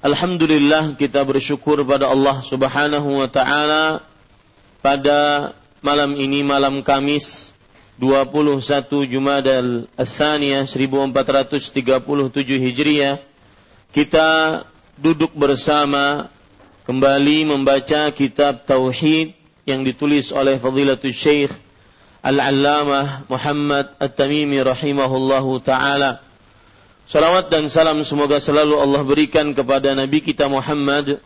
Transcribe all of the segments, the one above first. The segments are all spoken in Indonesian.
Alhamdulillah kita bersyukur pada Allah Subhanahu wa taala. Pada malam ini malam Kamis 21 Jumadal Ats-Tsaniyah 1437 Hijriah kita duduk bersama kembali membaca kitab tauhid yang ditulis oleh Fadilatul Syekh Al-Allamah Muhammad At-Tamimi rahimahullahu taala Salawat dan salam semoga selalu Allah berikan kepada Nabi kita Muhammad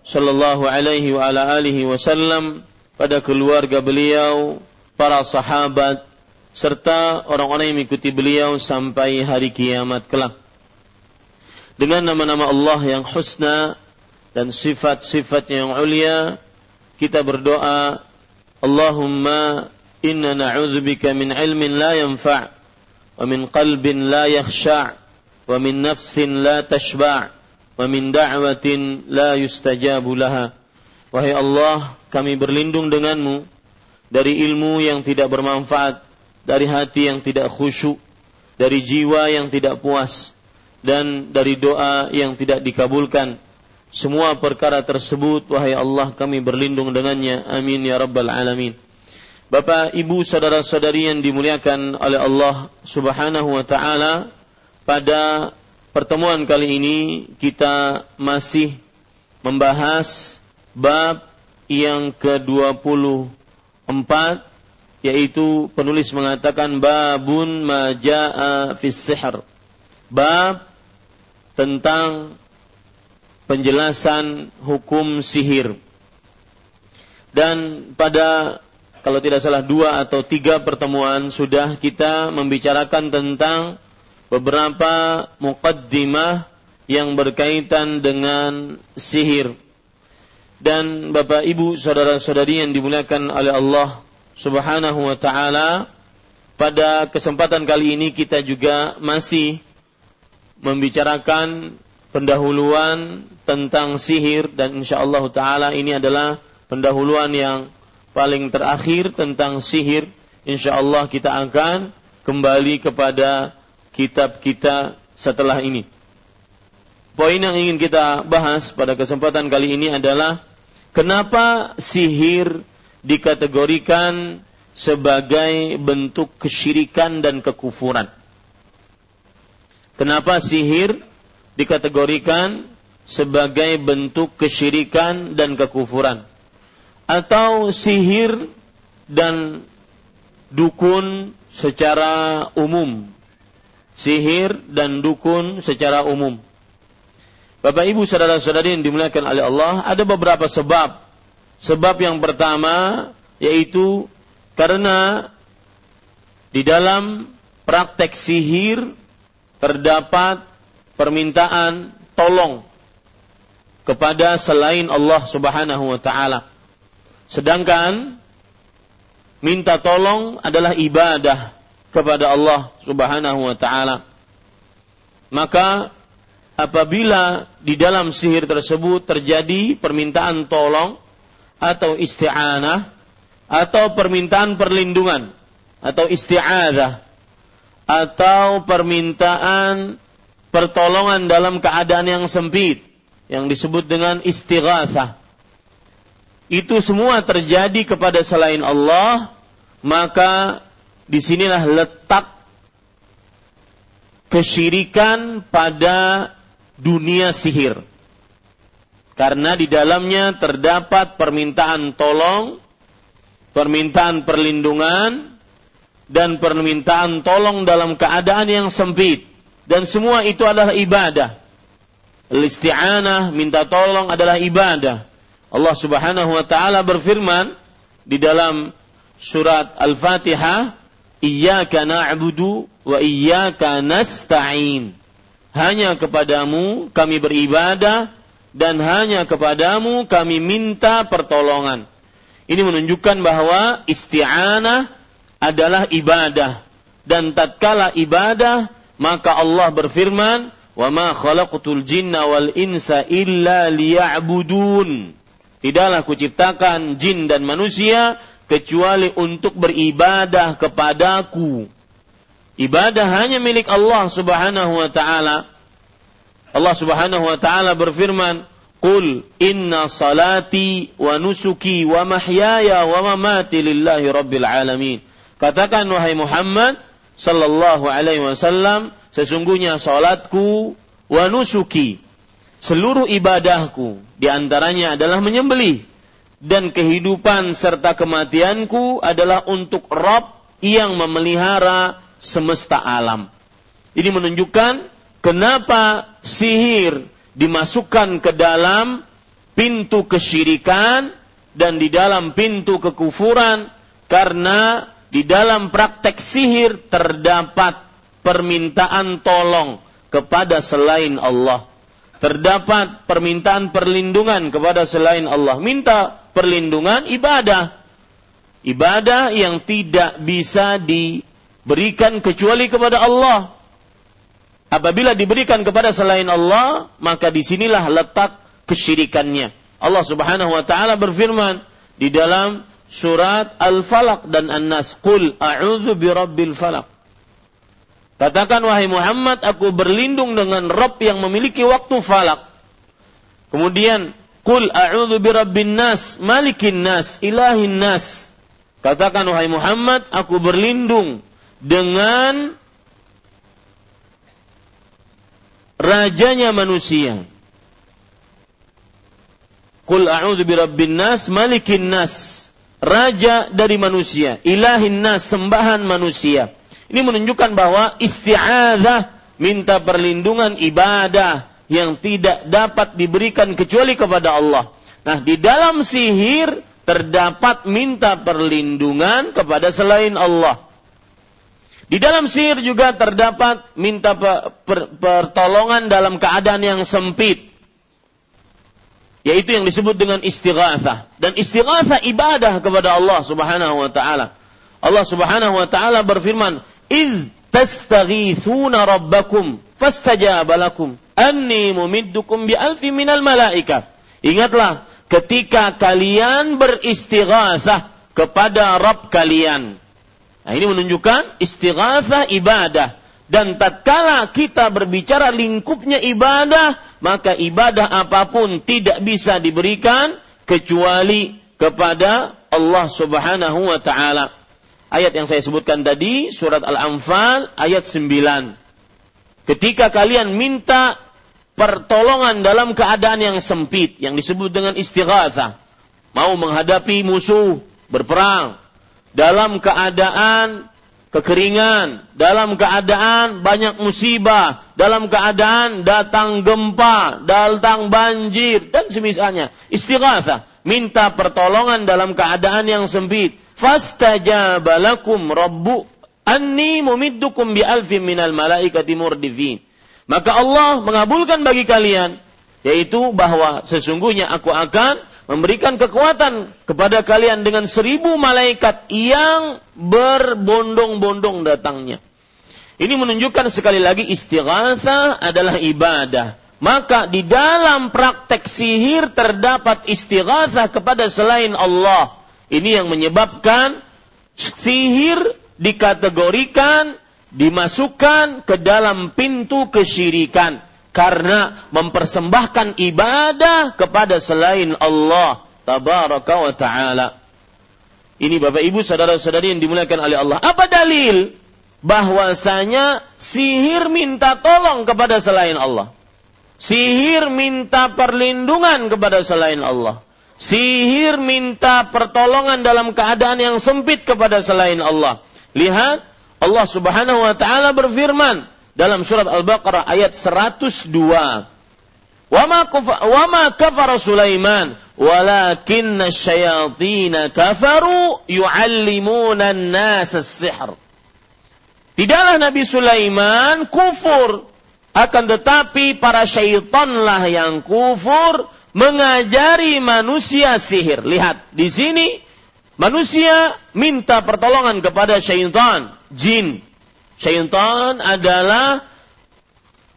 sallallahu alaihi wa ala alihi wasallam pada keluarga beliau, para sahabat serta orang-orang yang mengikuti beliau sampai hari kiamat kelak. Dengan nama-nama Allah yang husna dan sifat-sifatnya yang ulia, kita berdoa, Allahumma inna na'udzubika min ilmin la yanfa' wa min qalbin la yakhsha' ومن نفس لا تشبع tashba' دعوة لا يستجاب la. Wahai Allah, kami berlindung denganmu dari ilmu yang tidak bermanfaat, dari hati yang tidak khusyuk, dari jiwa yang tidak puas, dan dari doa yang tidak dikabulkan. Semua perkara tersebut, wahai Allah, kami berlindung dengannya. Amin ya Rabbal 'Alamin. Bapak, ibu, saudara-saudari yang dimuliakan oleh Allah Subhanahu wa Ta'ala, pada pertemuan kali ini kita masih membahas bab yang ke-24 yaitu penulis mengatakan babun majaa fis sihr. Bab tentang penjelasan hukum sihir. Dan pada kalau tidak salah dua atau tiga pertemuan sudah kita membicarakan tentang beberapa muqaddimah yang berkaitan dengan sihir. Dan Bapak Ibu saudara-saudari yang dimuliakan oleh Allah Subhanahu wa taala, pada kesempatan kali ini kita juga masih membicarakan pendahuluan tentang sihir dan insyaallah taala ini adalah pendahuluan yang paling terakhir tentang sihir. Insyaallah kita akan kembali kepada kitab kita setelah ini. Poin yang ingin kita bahas pada kesempatan kali ini adalah kenapa sihir dikategorikan sebagai bentuk kesyirikan dan kekufuran. Kenapa sihir dikategorikan sebagai bentuk kesyirikan dan kekufuran? Atau sihir dan dukun secara umum sihir dan dukun secara umum. Bapak Ibu saudara-saudari yang dimuliakan oleh Allah, ada beberapa sebab. Sebab yang pertama yaitu Karena di dalam praktek sihir terdapat permintaan tolong kepada selain Allah Subhanahu wa taala. Sedangkan minta tolong adalah ibadah kepada Allah Subhanahu wa taala. Maka apabila di dalam sihir tersebut terjadi permintaan tolong atau isti'anah atau permintaan perlindungan atau isti'adah atau permintaan pertolongan dalam keadaan yang sempit yang disebut dengan istighatsah itu semua terjadi kepada selain Allah maka di sinilah letak kesyirikan pada dunia sihir. Karena di dalamnya terdapat permintaan tolong, permintaan perlindungan, dan permintaan tolong dalam keadaan yang sempit. Dan semua itu adalah ibadah. Isti'anah, minta tolong adalah ibadah. Allah subhanahu wa ta'ala berfirman di dalam surat Al-Fatihah, Iyaka na'budu wa iyyaka nasta'in. Hanya kepadamu kami beribadah dan hanya kepadamu kami minta pertolongan. Ini menunjukkan bahwa isti'anah adalah ibadah dan tatkala ibadah maka Allah berfirman, "Wa ma khalaqtul jinna wal insa illa liya'budun." Tidaklah kuciptakan jin dan manusia kecuali untuk beribadah kepadaku. Ibadah hanya milik Allah Subhanahu wa taala. Allah Subhanahu wa taala berfirman, "Qul inna salati wa nusuki wa mahyaya wa mamati lillahi rabbil alamin." Katakan wahai Muhammad sallallahu alaihi wasallam, sesungguhnya salatku wa nusuki seluruh ibadahku di antaranya adalah menyembelih dan kehidupan serta kematianku adalah untuk Rob yang memelihara semesta alam. Ini menunjukkan kenapa sihir dimasukkan ke dalam pintu kesyirikan dan di dalam pintu kekufuran karena di dalam praktek sihir terdapat permintaan tolong kepada selain Allah. Terdapat permintaan perlindungan kepada selain Allah. Minta perlindungan ibadah. Ibadah yang tidak bisa di berikan kecuali kepada Allah. Apabila diberikan kepada selain Allah, maka di sinilah letak kesyirikannya. Allah Subhanahu wa taala berfirman di dalam surat Al-Falaq dan An-Nas, "Qul a'udzu birabbil falaq." Katakan wahai Muhammad, aku berlindung dengan Rabb yang memiliki waktu falak. Kemudian, "Qul a'udzu birabbin nas, malikin nas, ilahin nas." Katakan wahai Muhammad, aku berlindung dengan rajanya manusia. Qul a'udzu birabbin nas, malikin nas, raja dari manusia, ilahin nas, sembahan manusia. Ini menunjukkan bahwa isti'adzah minta perlindungan ibadah yang tidak dapat diberikan kecuali kepada Allah. Nah, di dalam sihir terdapat minta perlindungan kepada selain Allah. Di dalam sihir juga terdapat minta pertolongan dalam keadaan yang sempit. Yaitu yang disebut dengan istighatsah. Dan istighatsah ibadah kepada Allah subhanahu wa ta'ala. Allah subhanahu wa ta'ala berfirman, إِذْ تَسْتَغِيثُونَ رَبَّكُمْ فَاسْتَجَابَ لَكُمْ أَنِّي مُمِدُّكُمْ بِأَلْفٍ مِنَ الْمَلَائِكَةِ Ingatlah ketika kalian beristighatsah kepada Rabb kalian Nah, ini menunjukkan istighatsah ibadah dan tatkala kita berbicara lingkupnya ibadah, maka ibadah apapun tidak bisa diberikan kecuali kepada Allah Subhanahu wa taala. Ayat yang saya sebutkan tadi surat Al-Anfal ayat 9. Ketika kalian minta pertolongan dalam keadaan yang sempit yang disebut dengan istighatsah, mau menghadapi musuh, berperang, dalam keadaan kekeringan, dalam keadaan banyak musibah, dalam keadaan datang gempa, datang banjir dan semisalnya. Istighatsah, minta pertolongan dalam keadaan yang sempit. Fastajaba lakum rabbu anni mumiddukum bi alfin minal malaikati murdifin. Maka Allah mengabulkan bagi kalian yaitu bahwa sesungguhnya aku akan memberikan kekuatan kepada kalian dengan seribu malaikat yang berbondong-bondong datangnya. Ini menunjukkan sekali lagi istighatha adalah ibadah. Maka di dalam praktek sihir terdapat istighatha kepada selain Allah. Ini yang menyebabkan sihir dikategorikan, dimasukkan ke dalam pintu kesyirikan. Karena mempersembahkan ibadah kepada selain Allah. Tabaraka wa ta'ala. Ini Bapak Ibu saudara-saudari yang dimuliakan oleh Allah. Apa dalil? bahwasanya sihir minta tolong kepada selain Allah. Sihir minta perlindungan kepada selain Allah. Sihir minta pertolongan dalam keadaan yang sempit kepada selain Allah. Lihat, Allah Subhanahu wa taala berfirman dalam surat Al-Baqarah ayat 102. Wama kafara Sulaiman walakinna syayatin kafaru yu'allimuna an-nas as-sihr. Tidaklah Nabi Sulaiman kufur, akan tetapi para syaitanlah yang kufur mengajari manusia sihir. Lihat, di sini manusia minta pertolongan kepada syaitan, jin. Syaitan adalah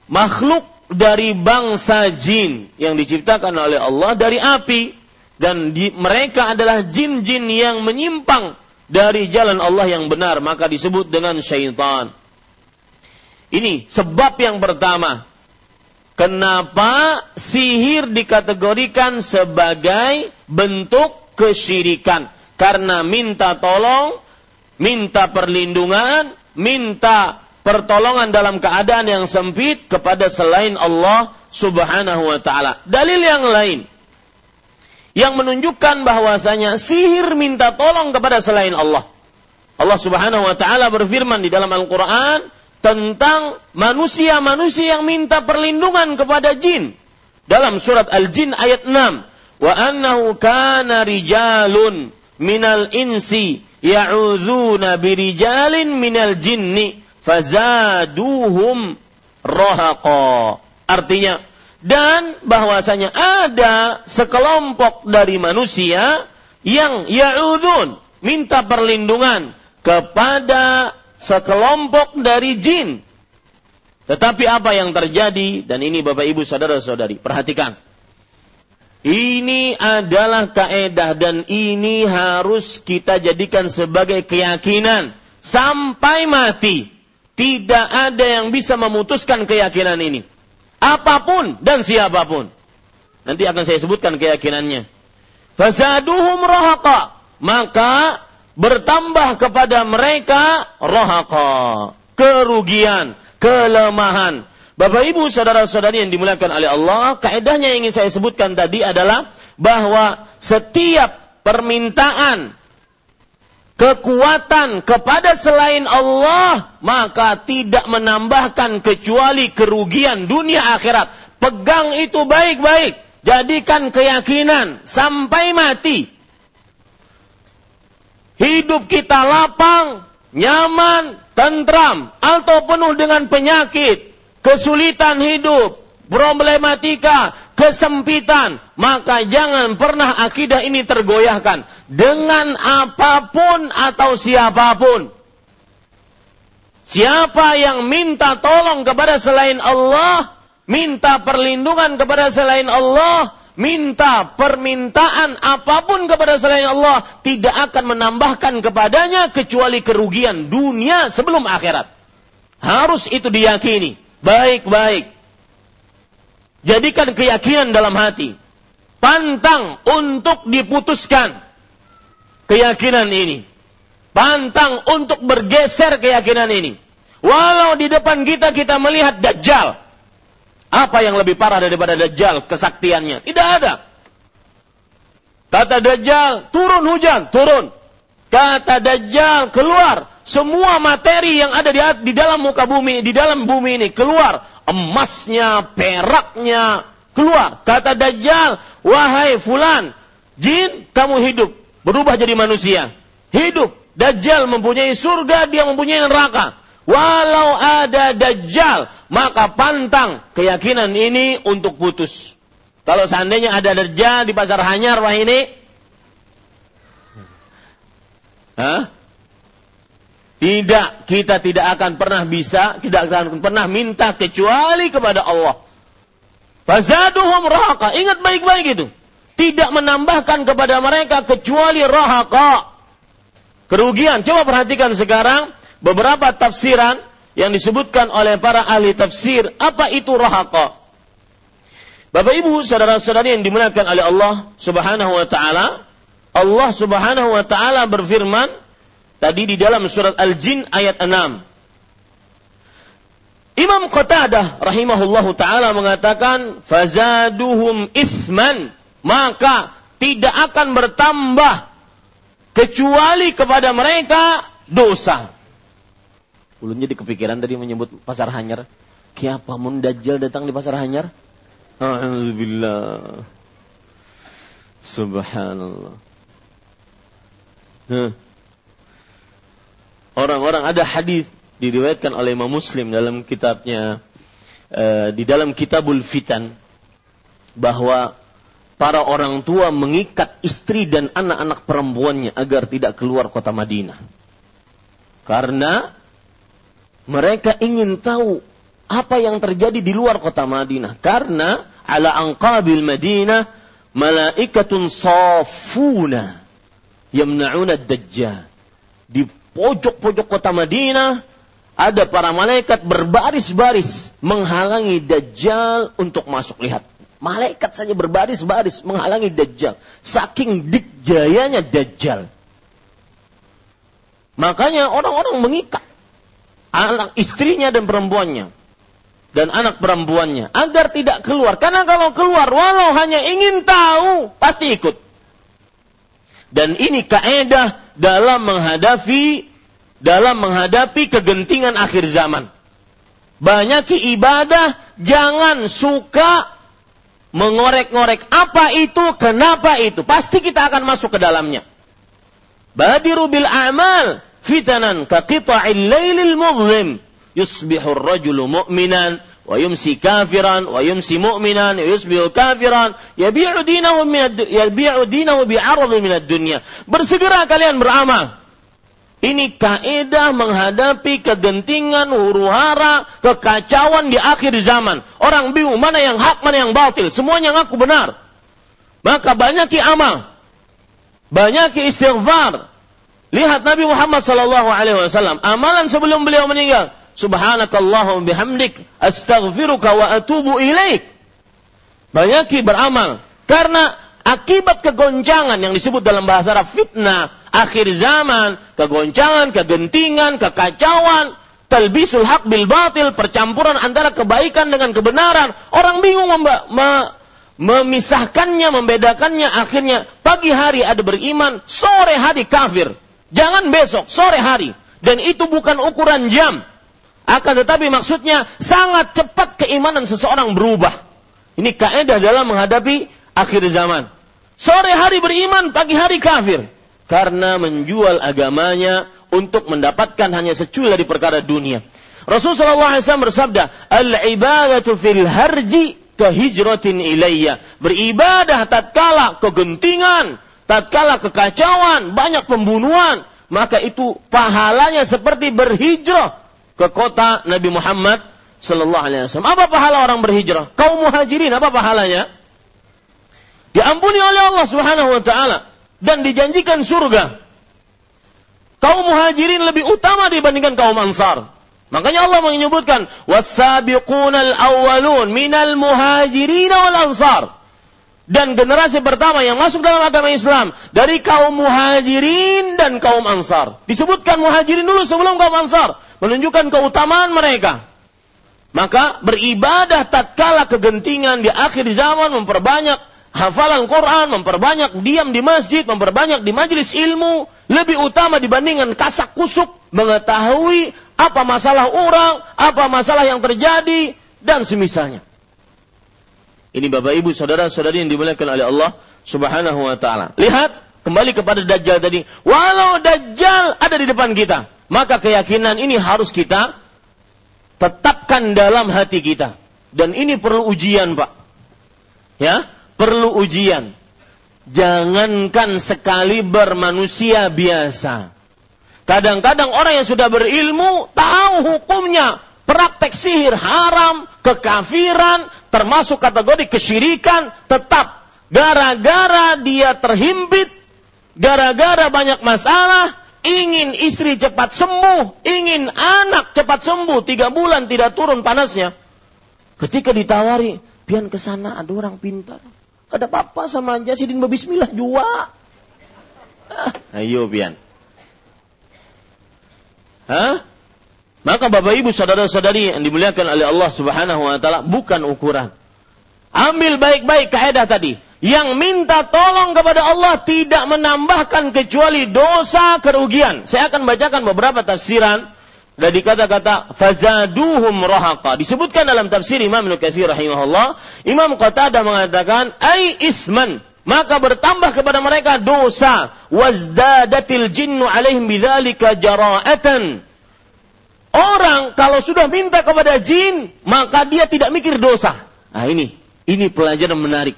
makhluk dari bangsa jin yang diciptakan oleh Allah dari api dan di, mereka adalah jin-jin yang menyimpang dari jalan Allah yang benar maka disebut dengan syaitan. Ini sebab yang pertama. Kenapa sihir dikategorikan sebagai bentuk kesyirikan? Karena minta tolong, minta perlindungan, minta pertolongan dalam keadaan yang sempit kepada selain Allah Subhanahu wa taala. Dalil yang lain yang menunjukkan bahwasanya sihir minta tolong kepada selain Allah. Allah Subhanahu wa taala berfirman di dalam Al-Qur'an tentang manusia-manusia yang minta perlindungan kepada jin. Dalam surat Al-Jin ayat 6, "Wa annahu kana rijalun minal insi ya'udzuna birijalin minal jinni fazaduhum rahaqa." Artinya, dan bahwasanya ada sekelompok dari manusia yang ya'udun minta perlindungan kepada sekelompok dari jin. Tetapi apa yang terjadi dan ini Bapak Ibu saudara-saudari, perhatikan. Ini adalah kaedah dan ini harus kita jadikan sebagai keyakinan sampai mati. Tidak ada yang bisa memutuskan keyakinan ini apa pun dan siapa pun. Nanti akan saya sebutkan keyakinannya. Fazaduhum rohaqa. Maka bertambah kepada mereka rohaqa. Kerugian, kelemahan. Bapak ibu saudara-saudari yang dimuliakan oleh Allah, kaedahnya yang ingin saya sebutkan tadi adalah bahwa setiap permintaan kekuatan kepada selain Allah, maka tidak menambahkan kecuali kerugian dunia akhirat. Pegang itu baik-baik. Jadikan keyakinan sampai mati. Hidup kita lapang, nyaman, tentram, atau penuh dengan penyakit, kesulitan hidup, problematika, kesempitan, maka jangan pernah akidah ini tergoyahkan dengan apa pun atau siapa pun. Siapa yang minta tolong kepada selain Allah, minta perlindungan kepada selain Allah, minta permintaan apa pun kepada selain Allah, tidak akan menambahkan kepadanya kecuali kerugian dunia sebelum akhirat. Harus itu diyakini. Baik-baik. Jadikan keyakinan dalam hati. Pantang untuk diputuskan keyakinan ini. Pantang untuk bergeser keyakinan ini. Walau di depan kita kita melihat Dajjal. Apa yang lebih parah daripada Dajjal kesaktiannya? Tidak ada. Kata Dajjal, turun hujan, turun. Kata Dajjal, keluar. Semua materi yang ada di, di dalam muka bumi, di dalam bumi ini, keluar emasnya, peraknya keluar. Kata Dajjal, wahai fulan, jin kamu hidup, berubah jadi manusia. hidup. Dajjal mempunyai surga, dia mempunyai neraka. Walau ada Dajjal, maka pantang keyakinan ini untuk putus. Kalau seandainya ada Dajjal di pasar Hanyar, wah ini, Hah? Tidak, kita tidak akan pernah bisa, tidak akan pernah minta kecuali kepada Allah. Fazaduhum rahaka. Ingat baik-baik itu. Tidak menambahkan kepada mereka kecuali rahaka. Kerugian. Coba perhatikan sekarang beberapa tafsiran yang disebutkan oleh para ahli tafsir. Apa itu rahaka? Bapak Ibu, saudara-saudari yang dimuliakan oleh Allah Subhanahu wa taala, Allah Subhanahu wa taala berfirman Tadi di dalam surat Al-Jin ayat 6. Imam Qatadah rahimahullahu taala mengatakan fazaduhum isman maka tidak akan bertambah kecuali kepada mereka dosa. Ulun jadi kepikiran tadi menyebut pasar hanyar. Kiapa mun dajjal datang di pasar hanyar? Alhamdulillah. Subhanallah. Huh orang-orang ada hadis diriwayatkan oleh Imam Muslim dalam kitabnya uh, di dalam Kitabul Fitan bahwa para orang tua mengikat istri dan anak-anak perempuannya agar tidak keluar kota Madinah. Karena mereka ingin tahu apa yang terjadi di luar kota Madinah. Karena ala anqabil Madinah malaikatun safuna yamna'una dajjal. Di pojok-pojok kota Madinah ada para malaikat berbaris-baris menghalangi Dajjal untuk masuk. Lihat, malaikat saja berbaris-baris menghalangi Dajjal. Saking dikjayanya Dajjal. Makanya orang-orang mengikat anak istrinya dan perempuannya dan anak perempuannya agar tidak keluar. Karena kalau keluar walau hanya ingin tahu pasti ikut. Dan ini kaedah dalam menghadapi dalam menghadapi kegentingan akhir zaman. Banyak ibadah jangan suka mengorek-ngorek apa itu, kenapa itu. Pasti kita akan masuk ke dalamnya. Badiru bil amal fitanan ka qita'il lailil mudhlim yusbihu ar-rajulu mu'minan wa yumsi kafiran wa yumsi mu'minan yusbihu kafiran yabi'u dinahu min yabi'u dinahu bi'arad min ad-dunya. Bersegera kalian beramal ini kaedah menghadapi kegentingan, huru hara, kekacauan di akhir zaman. Orang bingung mana yang hak, mana yang batil. Semuanya ngaku benar. Maka banyak amal. Banyak istighfar. Lihat Nabi Muhammad sallallahu alaihi wasallam, amalan sebelum beliau meninggal. Subhanakallahumma bihamdik astaghfiruka wa atubu ilaik. Banyak beramal karena akibat kegoncangan yang disebut dalam bahasa Arab fitnah akhir zaman, kegoncangan, kegentingan, kekacauan, talbisul hak bil batil, percampuran antara kebaikan dengan kebenaran. Orang bingung memba, me, memisahkannya, membedakannya. Akhirnya pagi hari ada beriman, sore hari kafir. Jangan besok, sore hari. Dan itu bukan ukuran jam. Akan tetapi maksudnya sangat cepat keimanan seseorang berubah. Ini kaidah dalam menghadapi akhir zaman. Sore hari beriman, pagi hari kafir karena menjual agamanya untuk mendapatkan hanya secuil dari perkara dunia. Rasulullah SAW bersabda, Al-ibadatu fil harji kehijratin ilayya. Beribadah tatkala kegentingan, tatkala kekacauan, banyak pembunuhan, maka itu pahalanya seperti berhijrah ke kota Nabi Muhammad sallallahu alaihi wasallam. Apa pahala orang berhijrah? Kaum muhajirin apa pahalanya? Diampuni oleh Allah Subhanahu wa taala dan dijanjikan surga. Kaum muhajirin lebih utama dibandingkan kaum ansar. Makanya Allah menyebutkan wasabiqunal awwalun minal muhajirin wal ansar. Dan generasi pertama yang masuk dalam agama Islam dari kaum muhajirin dan kaum ansar. Disebutkan muhajirin dulu sebelum kaum ansar, menunjukkan keutamaan mereka. Maka beribadah tatkala kegentingan di akhir zaman memperbanyak hafalan Quran, memperbanyak diam di masjid, memperbanyak di majelis ilmu, lebih utama dibandingkan kasak kusuk mengetahui apa masalah orang, apa masalah yang terjadi, dan semisalnya. Ini Bapak Ibu, saudara-saudari yang dimuliakan oleh Allah Subhanahu wa taala. Lihat kembali kepada Dajjal tadi. Walau Dajjal ada di depan kita, maka keyakinan ini harus kita tetapkan dalam hati kita. Dan ini perlu ujian, Pak. Ya, perlu ujian. Jangankan sekali bermanusia biasa. Kadang-kadang orang yang sudah berilmu tahu hukumnya, praktek sihir haram, kekafiran, termasuk kategori kesyirikan, tetap gara-gara dia terhimpit, gara-gara banyak masalah, ingin istri cepat sembuh, ingin anak cepat sembuh, tiga bulan tidak turun panasnya. Ketika ditawari, pian ke sana ada orang pintar. Ada apa sama Jasidin Bismillah jua. Ayo pian. Hah? Maka Bapak Ibu saudara-saudari yang dimuliakan oleh Allah Subhanahu wa taala bukan ukuran. Ambil baik-baik kaidah tadi. Yang minta tolong kepada Allah tidak menambahkan kecuali dosa kerugian. Saya akan bacakan beberapa tafsiran dari kata-kata fazaduhum rahaqa. Disebutkan dalam tafsir Imam Nukathir rahimahullah, Imam Qatadah mengatakan ai isman maka bertambah kepada mereka dosa wazdadatil jinnu alaihim bidzalika jara'atan Orang kalau sudah minta kepada jin, maka dia tidak mikir dosa. Nah ini, ini pelajaran menarik.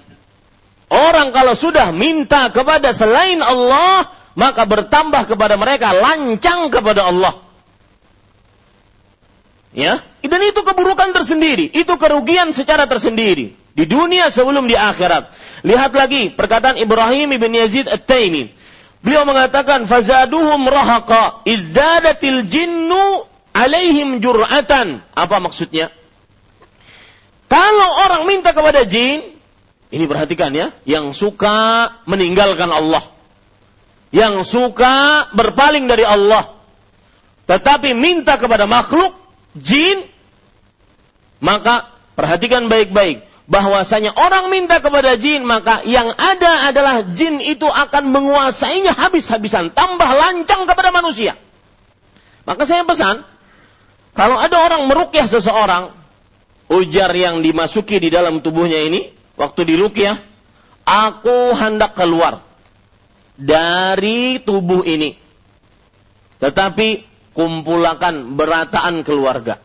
Orang kalau sudah minta kepada selain Allah, maka bertambah kepada mereka lancang kepada Allah. Ya, dan itu keburukan tersendiri, itu kerugian secara tersendiri di dunia sebelum di akhirat. Lihat lagi perkataan Ibrahim ibn Yazid At-Taimi. Beliau mengatakan fazaduhum rahaqa izdadatil jinnu alaihim jur'atan. Apa maksudnya? Kalau orang minta kepada jin, ini perhatikan ya, yang suka meninggalkan Allah. Yang suka berpaling dari Allah. Tetapi minta kepada makhluk, jin, maka perhatikan baik-baik bahwasanya orang minta kepada jin maka yang ada adalah jin itu akan menguasainya habis-habisan tambah lancang kepada manusia maka saya pesan kalau ada orang merukyah seseorang, ujar yang dimasuki di dalam tubuhnya ini, waktu dirukyah, aku hendak keluar dari tubuh ini. Tetapi kumpulakan berataan keluarga.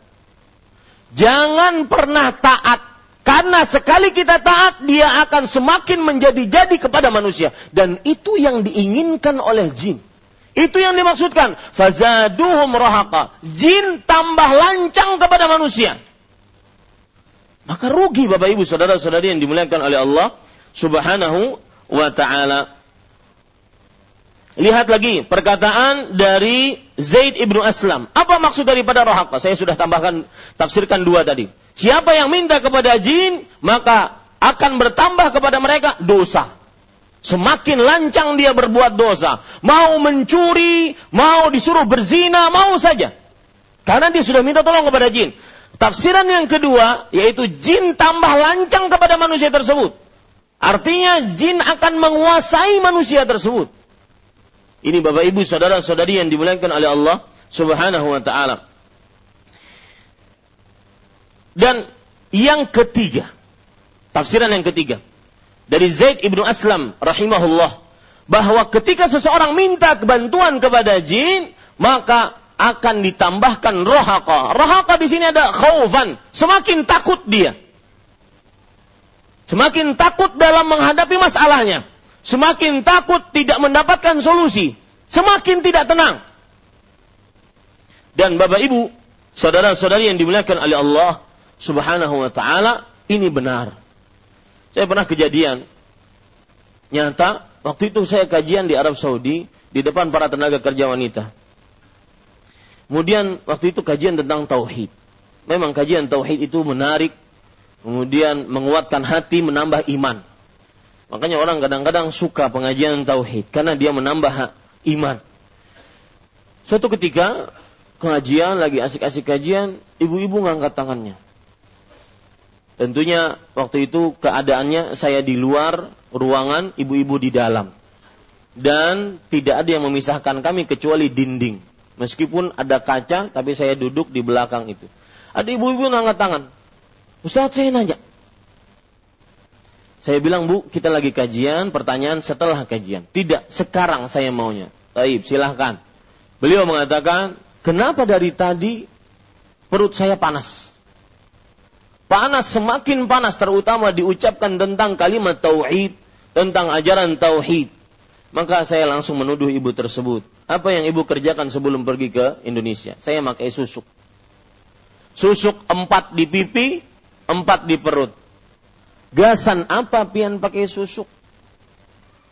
Jangan pernah taat karena sekali kita taat, dia akan semakin menjadi-jadi kepada manusia. Dan itu yang diinginkan oleh jin. Itu yang dimaksudkan. Fazaduhum rohaka. Jin tambah lancang kepada manusia. Maka rugi Bapak Ibu saudara-saudari yang dimuliakan oleh Allah Subhanahu wa taala. Lihat lagi perkataan dari Zaid ibnu Aslam. Apa maksud daripada rohaka? Saya sudah tambahkan, tafsirkan dua tadi. Siapa yang minta kepada jin, maka akan bertambah kepada mereka dosa. Semakin lancang dia berbuat dosa. Mau mencuri, mau disuruh berzina, mau saja. Karena dia sudah minta tolong kepada jin. Tafsiran yang kedua, yaitu jin tambah lancang kepada manusia tersebut. Artinya jin akan menguasai manusia tersebut. Ini Bapak Ibu saudara-saudari yang dimuliakan oleh Allah Subhanahu wa taala. Dan yang ketiga, tafsiran yang ketiga, dari Zaid ibnu Aslam rahimahullah bahwa ketika seseorang minta bantuan kepada jin maka akan ditambahkan rohaka. Rohaka di sini ada khaufan, semakin takut dia. Semakin takut dalam menghadapi masalahnya. Semakin takut tidak mendapatkan solusi. Semakin tidak tenang. Dan Bapak Ibu, saudara-saudari yang dimuliakan oleh Allah Subhanahu wa taala, ini benar. Saya pernah kejadian. Nyata, waktu itu saya kajian di Arab Saudi, di depan para tenaga kerja wanita. Kemudian waktu itu kajian tentang tauhid. Memang kajian tauhid itu menarik, kemudian menguatkan hati, menambah iman. Makanya orang kadang-kadang suka pengajian tauhid karena dia menambah iman. Suatu ketika kajian lagi asik-asik kajian, ibu-ibu ngangkat tangannya. Tentunya waktu itu keadaannya saya di luar ruangan, ibu-ibu di dalam. Dan tidak ada yang memisahkan kami kecuali dinding. Meskipun ada kaca, tapi saya duduk di belakang itu. Ada ibu-ibu ngangkat tangan. Ustaz saya nanya. Saya bilang, Bu, kita lagi kajian, pertanyaan setelah kajian. Tidak, sekarang saya maunya. Taib, silahkan. Beliau mengatakan, kenapa dari tadi perut saya panas? Panas, semakin panas, terutama diucapkan tentang kalimat tauhid, tentang ajaran tauhid. Maka saya langsung menuduh ibu tersebut. Apa yang ibu kerjakan sebelum pergi ke Indonesia? Saya pakai susuk. Susuk empat di pipi, empat di perut gasan apa pian pakai susuk?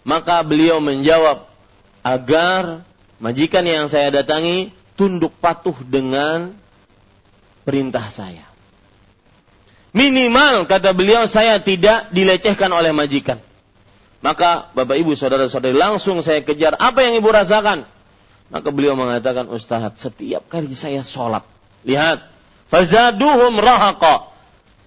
Maka beliau menjawab, agar majikan yang saya datangi tunduk patuh dengan perintah saya. Minimal, kata beliau, saya tidak dilecehkan oleh majikan. Maka Bapak Ibu Saudara-saudari langsung saya kejar, apa yang Ibu rasakan? Maka beliau mengatakan, Ustaz, setiap kali saya sholat, lihat, fazaduhum rahaqa.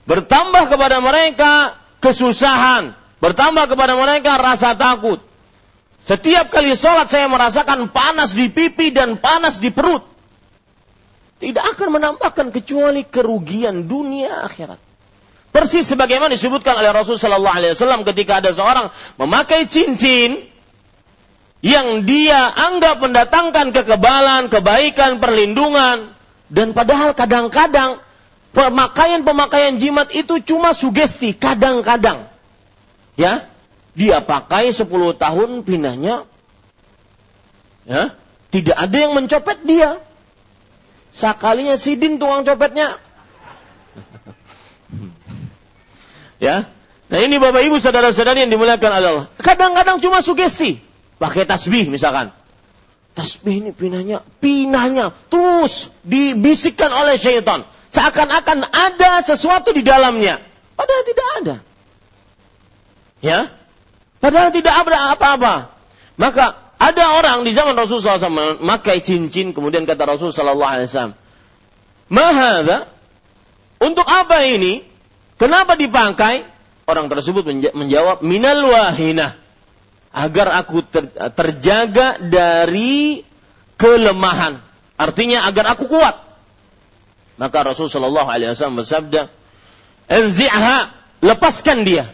Bertambah kepada mereka kesusahan. Bertambah kepada mereka rasa takut. Setiap kali sholat saya merasakan panas di pipi dan panas di perut. Tidak akan menambahkan kecuali kerugian dunia akhirat. Persis sebagaimana disebutkan oleh Rasul Sallallahu Alaihi Wasallam ketika ada seorang memakai cincin yang dia anggap mendatangkan kekebalan, kebaikan, perlindungan, dan padahal kadang-kadang pemakaian-pemakaian jimat itu cuma sugesti, kadang-kadang. Ya, dia pakai 10 tahun pinahnya ya, tidak ada yang mencopet dia. Sakalinya sidin tukang copetnya. Ya. Nah ini Bapak Ibu saudara-saudari yang dimuliakan Allah. Kadang-kadang cuma sugesti. Pakai tasbih misalkan. Tasbih ini pinahnya, pinahnya terus dibisikkan oleh syaitan Seakan-akan ada sesuatu di dalamnya. Padahal tidak ada. Ya. Padahal tidak ada apa-apa. Maka ada orang di zaman Rasulullah SAW memakai cincin, kemudian kata Rasulullah SAW, Mahada, untuk apa ini? Kenapa dipakai? Orang tersebut menjawab, minal wahina. Agar aku ter, terjaga dari kelemahan. Artinya agar aku kuat. Maka Rasul Shallallahu Alaihi Wasallam bersabda, "Enzi'ha, lepaskan dia.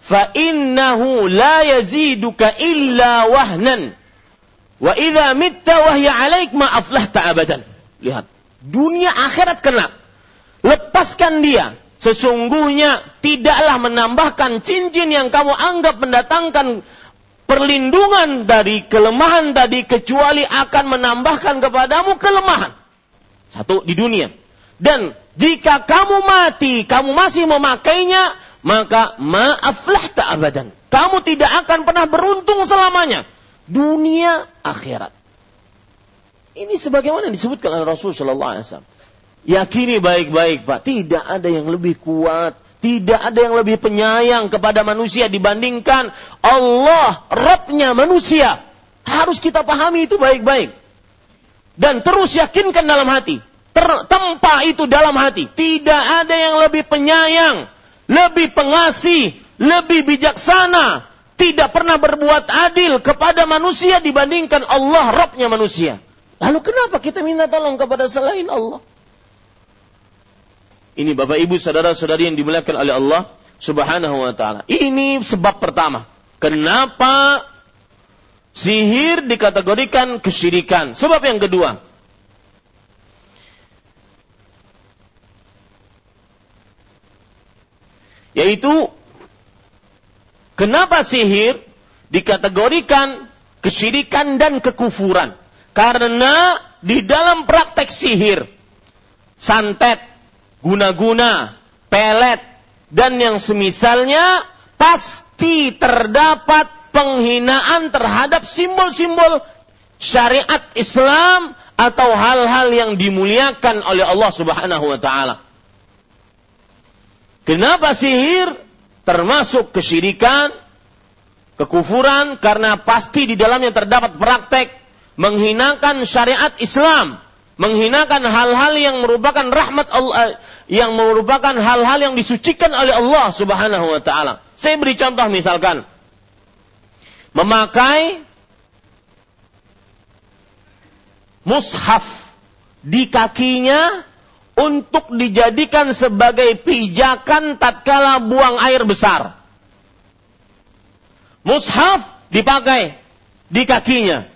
Fa innahu la yaziduka illa wahnan. Wa idza mitta wahya alaik ma aflahta abadan." Lihat, dunia akhirat kena. Lepaskan dia. Sesungguhnya tidaklah menambahkan cincin yang kamu anggap mendatangkan perlindungan dari kelemahan tadi kecuali akan menambahkan kepadamu kelemahan. Satu di dunia. Dan jika kamu mati, kamu masih memakainya, maka maaflah tak abadan. Kamu tidak akan pernah beruntung selamanya. Dunia akhirat. Ini sebagaimana disebutkan oleh Rasul Wasallam. Yakini baik-baik, Pak. Tidak ada yang lebih kuat. Tidak ada yang lebih penyayang kepada manusia dibandingkan Allah, Rabbnya manusia. Harus kita pahami itu baik-baik. Dan terus yakinkan dalam hati tertempa itu dalam hati. Tidak ada yang lebih penyayang, lebih pengasih, lebih bijaksana, tidak pernah berbuat adil kepada manusia dibandingkan Allah, Robnya manusia. Lalu kenapa kita minta tolong kepada selain Allah? Ini Bapak Ibu saudara-saudari yang dimuliakan oleh Allah Subhanahu wa taala. Ini sebab pertama. Kenapa sihir dikategorikan kesyirikan? Sebab yang kedua, Yaitu kenapa sihir dikategorikan kesyirikan dan kekufuran? Karena di dalam praktek sihir, santet, guna-guna, pelet, dan yang semisalnya pasti terdapat penghinaan terhadap simbol-simbol syariat Islam atau hal-hal yang dimuliakan oleh Allah Subhanahu wa taala. Kenapa sihir termasuk kesyirikan, kekufuran karena pasti di dalamnya terdapat praktek menghinakan syariat Islam, menghinakan hal-hal yang merupakan rahmat Allah, yang merupakan hal-hal yang disucikan oleh Allah Subhanahu wa taala. Saya beri contoh misalkan memakai mushaf di kakinya untuk dijadikan sebagai pijakan tatkala buang air besar. mushaf dipakai di kakinya.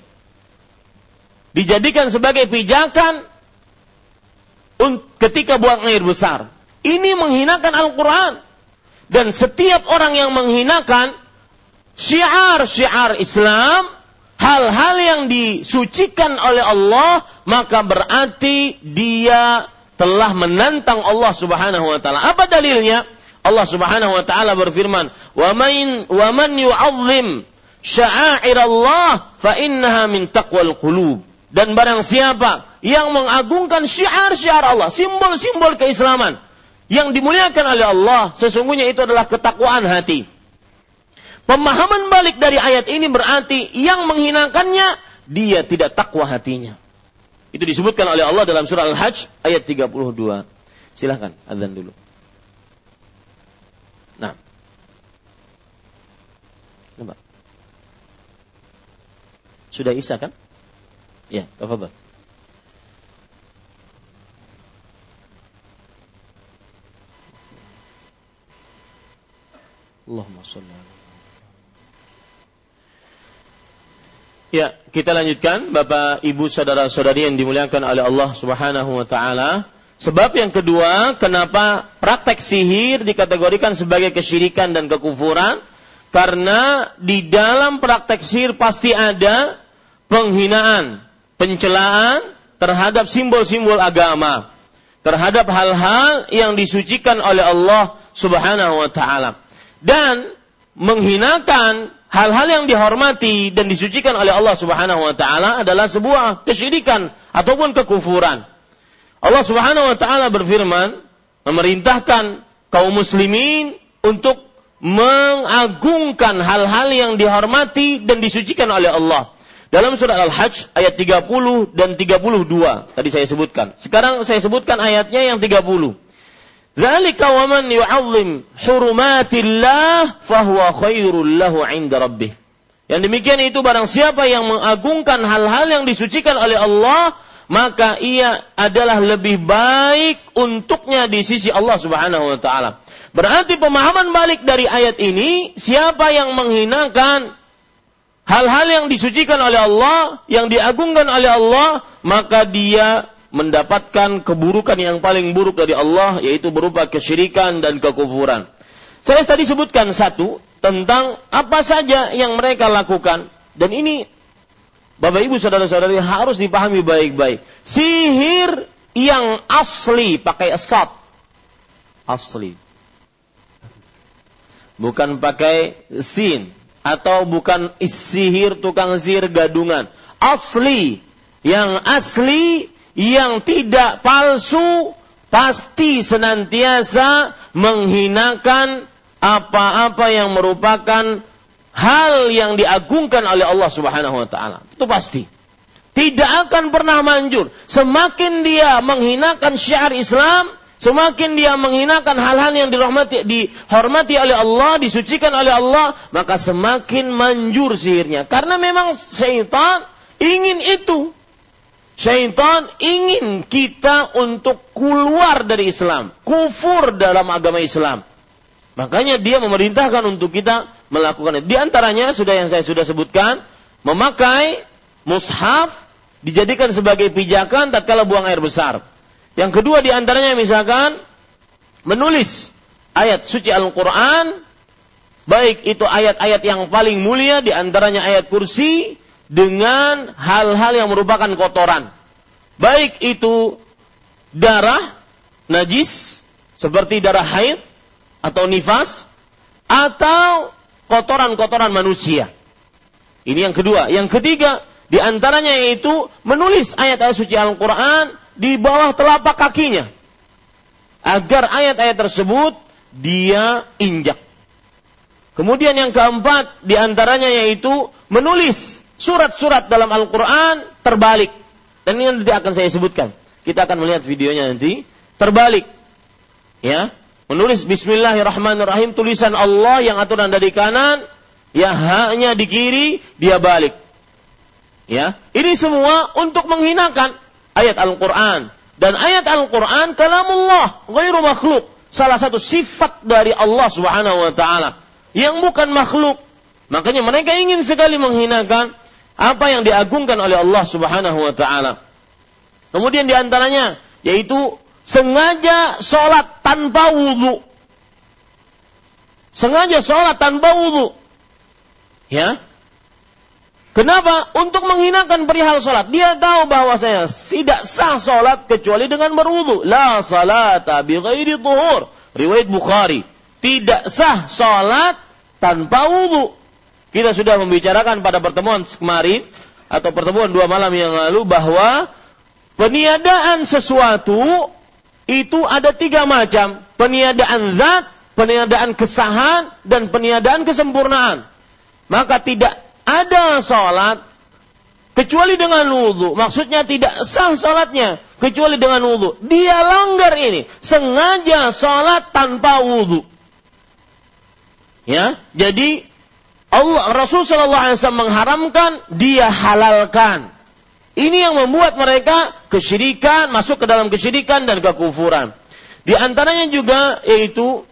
Dijadikan sebagai pijakan ketika buang air besar. Ini menghinakan Al-Quran. Dan setiap orang yang menghinakan syiar-syiar Islam, hal-hal yang disucikan oleh Allah, maka berarti dia telah menantang Allah Subhanahu wa taala. Apa dalilnya? Allah Subhanahu wa taala berfirman, "Wa man wa man yu'azzim Allah fa innaha min taqwal qulub." Dan barang siapa yang mengagungkan syiar-syiar Allah, simbol-simbol keislaman yang dimuliakan oleh Allah, sesungguhnya itu adalah ketakwaan hati. Pemahaman balik dari ayat ini berarti yang menghinakannya dia tidak takwa hatinya. Itu disebutkan oleh Allah dalam surah Al-Hajj ayat 32. Silahkan, azan dulu. Nah. Nampak? Sudah Isa kan? Ya, tafadhal. Allahumma salli Ya, kita lanjutkan Bapak, Ibu, saudara-saudari yang dimuliakan oleh Allah Subhanahu wa taala. Sebab yang kedua, kenapa praktek sihir dikategorikan sebagai kesyirikan dan kekufuran? Karena di dalam praktek sihir pasti ada penghinaan, pencelaan terhadap simbol-simbol agama, terhadap hal-hal yang disucikan oleh Allah Subhanahu wa taala. Dan menghinakan hal-hal yang dihormati dan disucikan oleh Allah Subhanahu wa taala adalah sebuah kesyirikan ataupun kekufuran. Allah Subhanahu wa taala berfirman memerintahkan kaum muslimin untuk mengagungkan hal-hal yang dihormati dan disucikan oleh Allah. Dalam surat Al-Hajj ayat 30 dan 32 tadi saya sebutkan. Sekarang saya sebutkan ayatnya yang 30. Zalika wa man yu'azzim hurumatillah fahuwa khairul lahu 'inda rabbih. Yang demikian itu barang siapa yang mengagungkan hal-hal yang disucikan oleh Allah, maka ia adalah lebih baik untuknya di sisi Allah Subhanahu wa taala. Berarti pemahaman balik dari ayat ini, siapa yang menghinakan hal-hal yang disucikan oleh Allah, yang diagungkan oleh Allah, maka dia mendapatkan keburukan yang paling buruk dari Allah yaitu berupa kesyirikan dan kekufuran. Saya tadi sebutkan satu tentang apa saja yang mereka lakukan dan ini Bapak Ibu saudara-saudari harus dipahami baik-baik. Sihir yang asli pakai esat. Asli. Bukan pakai sin atau bukan sihir tukang sihir gadungan. Asli. Yang asli yang tidak palsu pasti senantiasa menghinakan apa-apa yang merupakan hal yang diagungkan oleh Allah Subhanahu wa taala. Itu pasti. Tidak akan pernah manjur. Semakin dia menghinakan syiar Islam, semakin dia menghinakan hal-hal yang dirahmati, dihormati oleh Allah, disucikan oleh Allah, maka semakin manjur sihirnya. Karena memang syaitan ingin itu. Syaitan ingin kita untuk keluar dari Islam, kufur dalam agama Islam. Makanya dia memerintahkan untuk kita melakukan itu. Di antaranya sudah yang saya sudah sebutkan, memakai mushaf dijadikan sebagai pijakan tatkala buang air besar. Yang kedua di antaranya misalkan menulis ayat suci Al-Qur'an baik itu ayat-ayat yang paling mulia di antaranya ayat kursi dengan hal-hal yang merupakan kotoran. Baik itu darah najis seperti darah haid atau nifas atau kotoran-kotoran manusia. Ini yang kedua. Yang ketiga, di antaranya yaitu menulis ayat-ayat suci Al-Quran di bawah telapak kakinya. Agar ayat-ayat tersebut dia injak. Kemudian yang keempat, di antaranya yaitu menulis surat-surat dalam Al-Quran terbalik. Dan ini nanti akan saya sebutkan. Kita akan melihat videonya nanti. Terbalik. Ya, menulis Bismillahirrahmanirrahim tulisan Allah yang aturan dari kanan, ya haknya di kiri, dia balik. Ya, ini semua untuk menghinakan ayat Al-Quran. Dan ayat Al-Quran kalamullah, ghairu makhluk. Salah satu sifat dari Allah Subhanahu wa taala yang bukan makhluk. Makanya mereka ingin sekali menghinakan apa yang diagungkan oleh Allah Subhanahu wa taala. Kemudian di antaranya yaitu sengaja sholat tanpa wudhu. Sengaja sholat tanpa wudhu. Ya. Kenapa? Untuk menghinakan perihal sholat. Dia tahu bahwa saya tidak sah sholat kecuali dengan berwudhu. La salata bi ghairi tuhur. Riwayat Bukhari. Tidak sah sholat tanpa wudhu. Kita sudah membicarakan pada pertemuan kemarin atau pertemuan dua malam yang lalu bahwa peniadaan sesuatu itu ada tiga macam. Peniadaan zat, peniadaan kesahan, dan peniadaan kesempurnaan. Maka tidak ada sholat kecuali dengan wudhu. Maksudnya tidak sah sholatnya kecuali dengan wudhu. Dia langgar ini. Sengaja sholat tanpa wudhu. Ya, jadi Allah Rasul Shallallahu Alaihi Wasallam mengharamkan, dia halalkan. Ini yang membuat mereka kesyirikan, masuk ke dalam kesyirikan dan kekufuran. Di antaranya juga yaitu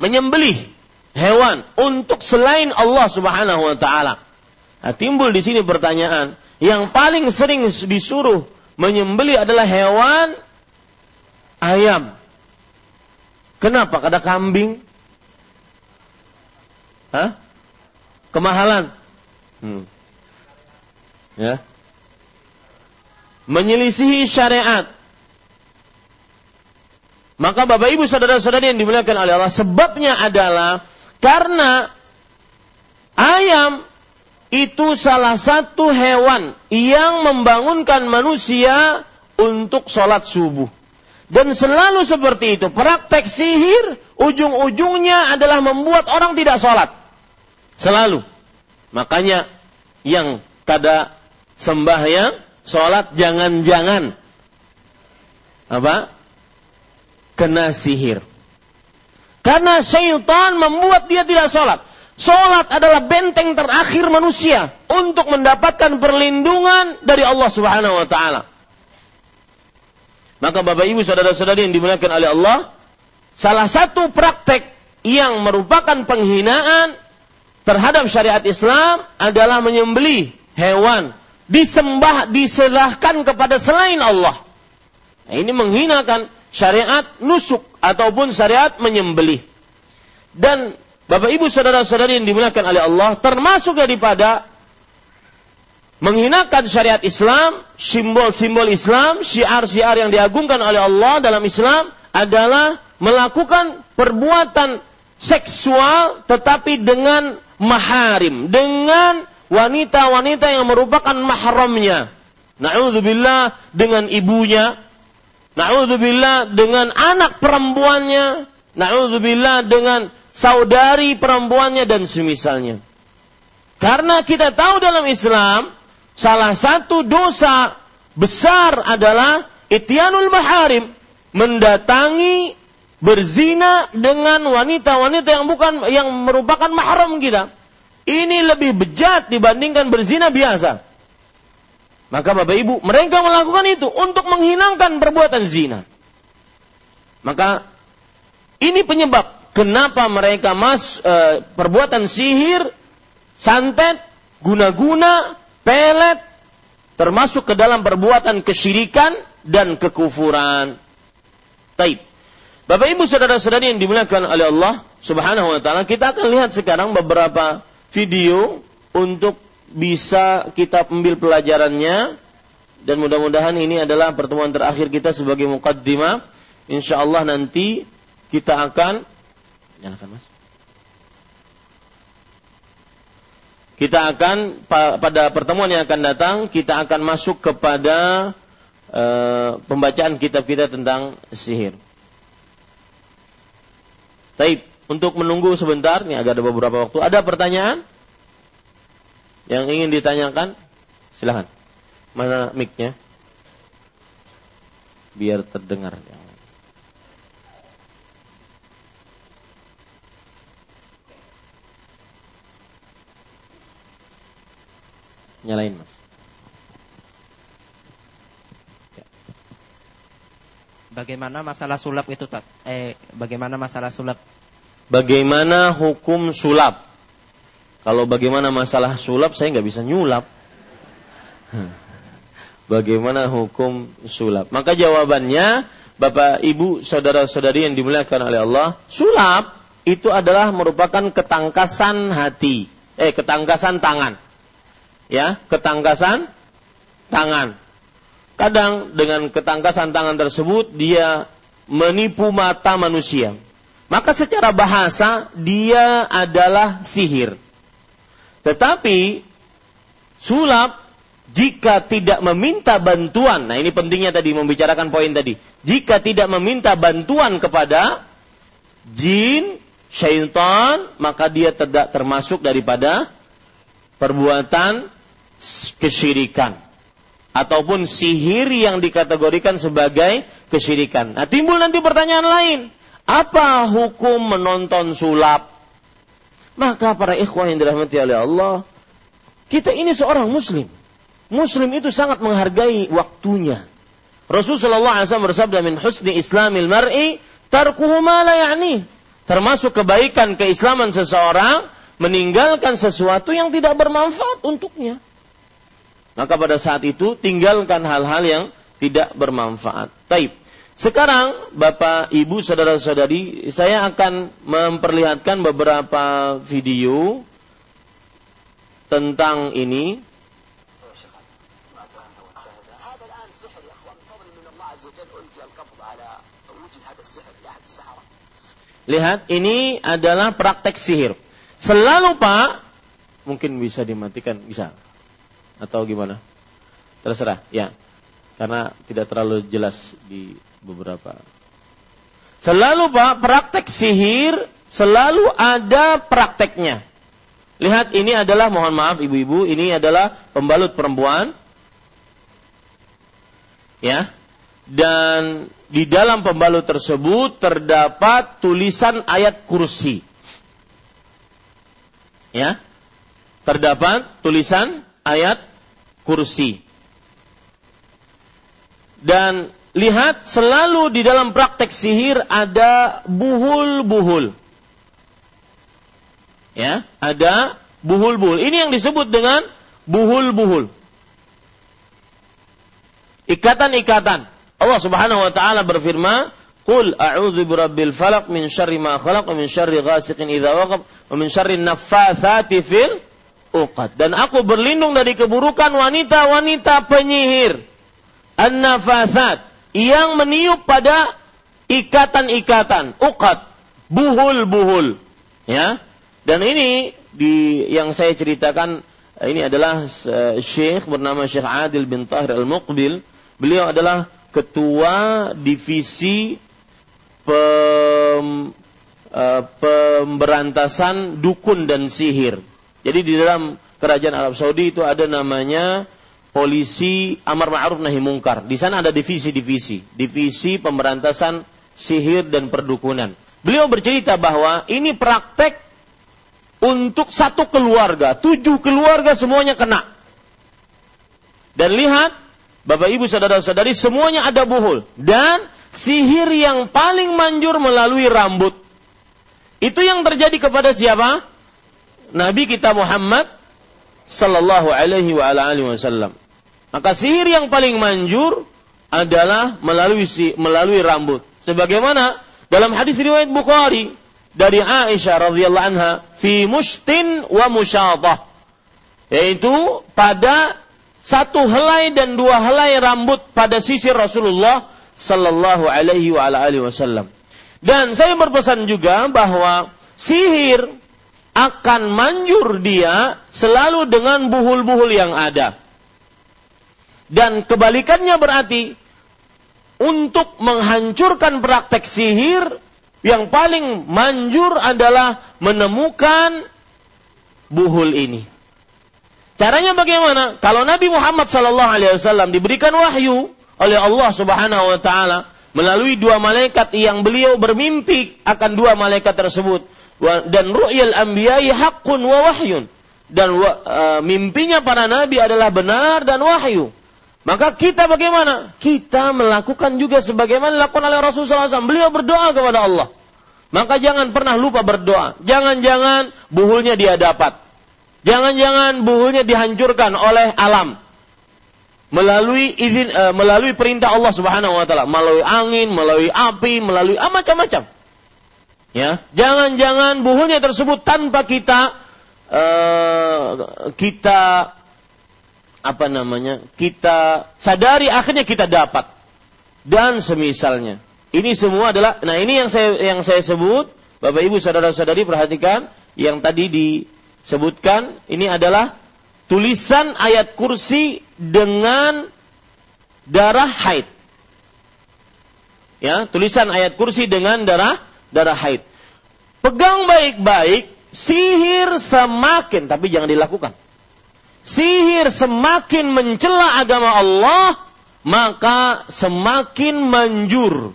menyembelih hewan untuk selain Allah Subhanahu wa taala. Nah, timbul di sini pertanyaan, yang paling sering disuruh menyembelih adalah hewan ayam. Kenapa? Ada kambing, Hah? Kemahalan. Hmm. Ya. Menyelisihi syariat. Maka Bapak Ibu saudara-saudari yang dimuliakan oleh Allah, sebabnya adalah karena ayam itu salah satu hewan yang membangunkan manusia untuk sholat subuh. Dan selalu seperti itu. Praktek sihir ujung-ujungnya adalah membuat orang tidak sholat. Selalu. Makanya yang kada sembahyang, sholat jangan-jangan apa? Kena sihir. Karena syaitan membuat dia tidak sholat. Sholat adalah benteng terakhir manusia untuk mendapatkan perlindungan dari Allah Subhanahu wa taala. Maka Bapak Ibu saudara-saudari yang dimuliakan oleh Allah, salah satu praktek yang merupakan penghinaan terhadap syariat Islam adalah menyembelih hewan disembah diserahkan kepada selain Allah. Nah, ini menghinakan syariat nusuk ataupun syariat menyembelih. Dan Bapak Ibu saudara-saudari yang dimuliakan oleh Allah termasuk daripada menghinakan syariat Islam, simbol-simbol Islam, syiar-syiar yang diagungkan oleh Allah dalam Islam adalah melakukan perbuatan seksual tetapi dengan maharim dengan wanita-wanita yang merupakan mahramnya. Na'udzubillah dengan ibunya. Na'udzubillah dengan anak perempuannya. Na'udzubillah dengan saudari perempuannya dan semisalnya. Karena kita tahu dalam Islam, salah satu dosa besar adalah ityanul maharim. Mendatangi berzina dengan wanita-wanita yang bukan yang merupakan mahram kita. Ini lebih bejat dibandingkan berzina biasa. Maka Bapak Ibu, mereka melakukan itu untuk menghinakan perbuatan zina. Maka ini penyebab kenapa mereka mas e, perbuatan sihir, santet, guna-guna, pelet termasuk ke dalam perbuatan kesyirikan dan kekufuran. Taib. Bapak Ibu saudara-saudari yang dimuliakan oleh Allah Subhanahu wa taala, kita akan lihat sekarang beberapa video untuk bisa kita ambil pelajarannya dan mudah-mudahan ini adalah pertemuan terakhir kita sebagai mukaddimah. Insya Allah nanti kita akan nyalakan mas. Kita akan pada pertemuan yang akan datang kita akan masuk kepada uh, pembacaan kitab kita tentang sihir. Taib. Untuk menunggu sebentar, ini agak ada beberapa waktu. Ada pertanyaan yang ingin ditanyakan? Silahkan. Mana mic-nya? Biar terdengar. Nyalain mas. Bagaimana masalah sulap itu, Tat? Eh, bagaimana masalah sulap? Bagaimana hukum sulap? Kalau bagaimana masalah sulap, saya nggak bisa nyulap. Bagaimana hukum sulap? Maka jawabannya, Bapak, Ibu, saudara-saudari yang dimuliakan oleh Allah, sulap itu adalah merupakan ketangkasan hati, eh ketangkasan tangan. Ya, ketangkasan tangan. Kadang dengan ketangkasan tangan tersebut dia menipu mata manusia. Maka secara bahasa dia adalah sihir. Tetapi sulap jika tidak meminta bantuan, nah ini pentingnya tadi membicarakan poin tadi. Jika tidak meminta bantuan kepada jin, syaitan, maka dia tidak termasuk daripada perbuatan kesyirikan ataupun sihir yang dikategorikan sebagai kesyirikan. Nah, timbul nanti pertanyaan lain. Apa hukum menonton sulap? Maka para ikhwah yang dirahmati oleh Allah, kita ini seorang muslim Muslim itu sangat menghargai waktunya. Rasulullah SAW bersabda min husni islamil mar'i tarkuhu ma la ya'ni. Termasuk kebaikan keislaman seseorang meninggalkan sesuatu yang tidak bermanfaat untuknya. Maka pada saat itu tinggalkan hal-hal yang tidak bermanfaat. Taib. Sekarang Bapak, Ibu, saudara-saudari, saya akan memperlihatkan beberapa video tentang ini Lihat, ini adalah praktek sihir. Selalu Pak, mungkin bisa dimatikan, bisa. Atau gimana? Terserah, ya. Karena tidak terlalu jelas di beberapa. Selalu Pak, praktek sihir selalu ada prakteknya. Lihat, ini adalah, mohon maaf ibu-ibu, ini adalah pembalut perempuan. Ya, dan di dalam pembalut tersebut terdapat tulisan ayat kursi. Ya. Terdapat tulisan ayat kursi. Dan lihat selalu di dalam praktek sihir ada buhul-buhul. Ya, ada buhul-buhul. Ini yang disebut dengan buhul-buhul. Ikatan-ikatan. Allah Subhanahu wa taala berfirman, "Qul a'udzu birabbil falaq min syarri ma khalaq wa min syarri ghasiqin idza waqab wa min syarri naffatsati fil uqad." Dan aku berlindung dari keburukan wanita-wanita penyihir. An-nafatsat yang meniup pada ikatan-ikatan, uqad, buhul-buhul. Ya. Dan ini di yang saya ceritakan ini adalah uh, Syekh bernama Syekh Adil bin Tahir Al-Muqbil. Beliau adalah ketua divisi pem, uh, pemberantasan dukun dan sihir. Jadi di dalam kerajaan Arab Saudi itu ada namanya polisi amar ma'ruf nahi mungkar. Di sana ada divisi-divisi, divisi pemberantasan sihir dan perdukunan. Beliau bercerita bahwa ini praktek untuk satu keluarga, tujuh keluarga semuanya kena. Dan lihat Bapak Ibu saudara-saudari semuanya ada buhul dan sihir yang paling manjur melalui rambut. Itu yang terjadi kepada siapa? Nabi kita Muhammad sallallahu alaihi wa alihi wasallam. Maka sihir yang paling manjur adalah melalui melalui rambut. Sebagaimana dalam hadis riwayat Bukhari dari Aisyah radhiyallahu anha fi mustin wa musyadah yaitu pada satu helai dan dua helai rambut pada sisi Rasulullah sallallahu alaihi wa alihi wasallam. Dan saya berpesan juga bahwa sihir akan manjur dia selalu dengan buhul-buhul yang ada. Dan kebalikannya berarti untuk menghancurkan praktek sihir yang paling manjur adalah menemukan buhul ini. Caranya bagaimana? Kalau Nabi Muhammad sallallahu alaihi wasallam diberikan wahyu oleh Allah Subhanahu wa taala melalui dua malaikat yang beliau bermimpi akan dua malaikat tersebut dan ru'yal anbiya'i haqqun wa wahyun dan uh, mimpinya para nabi adalah benar dan wahyu. Maka kita bagaimana? Kita melakukan juga sebagaimana dilakukan oleh Rasulullah SAW. Beliau berdoa kepada Allah. Maka jangan pernah lupa berdoa. Jangan-jangan buhulnya dia dapat. Jangan-jangan buhulnya dihancurkan oleh alam melalui izin uh, melalui perintah Allah Subhanahu wa taala, melalui angin, melalui api, melalui ah, macam-macam. Ya, jangan-jangan buhulnya tersebut tanpa kita uh, kita apa namanya? kita sadari akhirnya kita dapat dan semisalnya. Ini semua adalah nah ini yang saya yang saya sebut Bapak Ibu saudara-saudari perhatikan yang tadi disebutkan ini adalah tulisan ayat kursi dengan darah haid. Ya, tulisan ayat kursi dengan darah darah haid. Pegang baik-baik, sihir semakin tapi jangan dilakukan. Sihir semakin mencela agama Allah, maka semakin manjur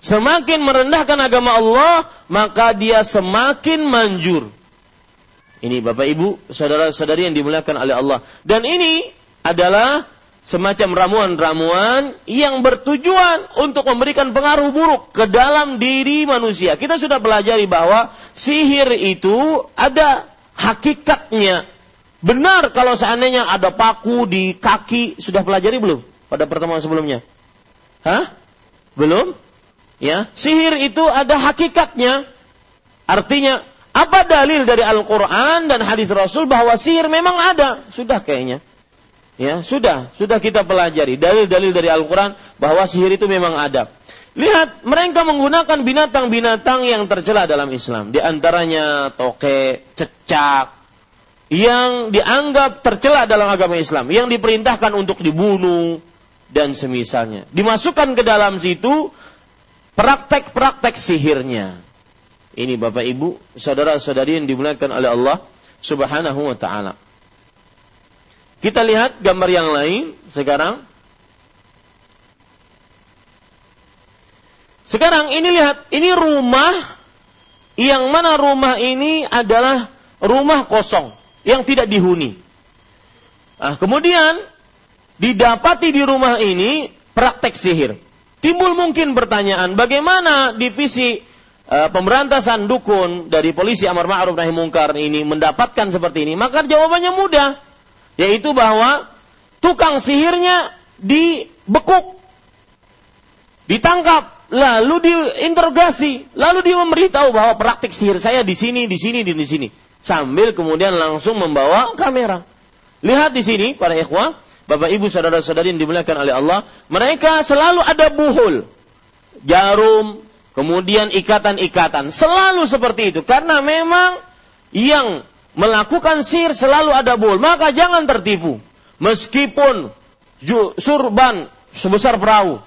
semakin merendahkan agama Allah, maka dia semakin manjur. Ini Bapak Ibu, saudara-saudari yang dimuliakan oleh Allah. Dan ini adalah semacam ramuan-ramuan yang bertujuan untuk memberikan pengaruh buruk ke dalam diri manusia. Kita sudah pelajari bahwa sihir itu ada hakikatnya. Benar kalau seandainya ada paku di kaki, sudah pelajari belum pada pertemuan sebelumnya? Hah? Belum? Ya, sihir itu ada hakikatnya. Artinya, apa dalil dari Al-Quran dan hadis Rasul bahwa sihir memang ada? Sudah kayaknya. Ya, sudah, sudah kita pelajari dalil-dalil dari Al-Quran bahwa sihir itu memang ada. Lihat, mereka menggunakan binatang-binatang yang tercela dalam Islam. Di antaranya toke, cecak, yang dianggap tercela dalam agama Islam, yang diperintahkan untuk dibunuh dan semisalnya. Dimasukkan ke dalam situ praktek-praktek sihirnya. Ini Bapak Ibu, saudara-saudari yang dimuliakan oleh Allah Subhanahu wa taala. Kita lihat gambar yang lain sekarang. Sekarang ini lihat, ini rumah yang mana rumah ini adalah rumah kosong yang tidak dihuni. Nah, kemudian didapati di rumah ini praktek sihir. Timbul mungkin pertanyaan, bagaimana divisi uh, pemberantasan dukun dari polisi Amar Ma'ruf Nahi Mungkar ini mendapatkan seperti ini? Maka jawabannya mudah, yaitu bahwa tukang sihirnya dibekuk, ditangkap, lalu diinterogasi, lalu dia memberitahu bahwa praktik sihir saya di sini, di sini, di sini, sambil kemudian langsung membawa kamera. Lihat di sini para ikhwah, Bapak Ibu saudara-saudari yang dimuliakan oleh Allah, mereka selalu ada buhul, jarum, kemudian ikatan-ikatan, selalu seperti itu karena memang yang melakukan sihir selalu ada buhul, maka jangan tertipu. Meskipun surban sebesar perahu,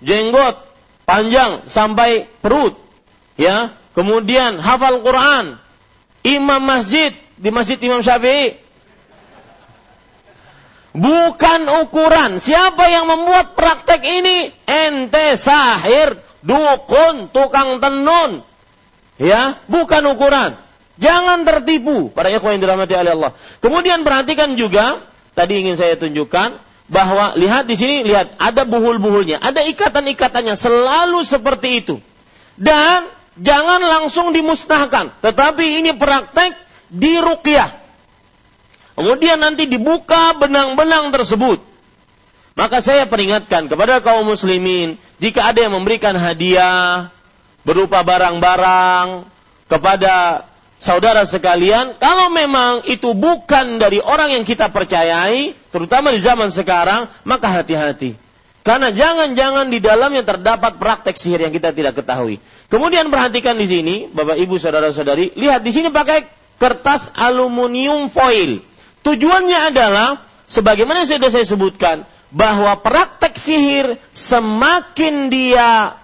jenggot panjang sampai perut, ya, kemudian hafal Quran, imam masjid di masjid Imam Syafi'i bukan ukuran. Siapa yang membuat praktek ini? Ente sahir, dukun, tukang tenun. Ya, bukan ukuran. Jangan tertipu para ikhwan yang dirahmati oleh Allah. Kemudian perhatikan juga, tadi ingin saya tunjukkan bahwa lihat di sini lihat ada buhul-buhulnya, ada ikatan-ikatannya selalu seperti itu. Dan jangan langsung dimusnahkan, tetapi ini praktek di ruqyah Kemudian nanti dibuka benang-benang tersebut. Maka saya peringatkan kepada kaum muslimin, jika ada yang memberikan hadiah berupa barang-barang kepada saudara sekalian, kalau memang itu bukan dari orang yang kita percayai, terutama di zaman sekarang, maka hati-hati. Karena jangan-jangan di dalamnya terdapat praktek sihir yang kita tidak ketahui. Kemudian perhatikan di sini, Bapak Ibu saudara-saudari, lihat di sini pakai kertas aluminium foil. Tujuannya adalah sebagaimana sudah saya sebutkan bahwa praktek sihir semakin dia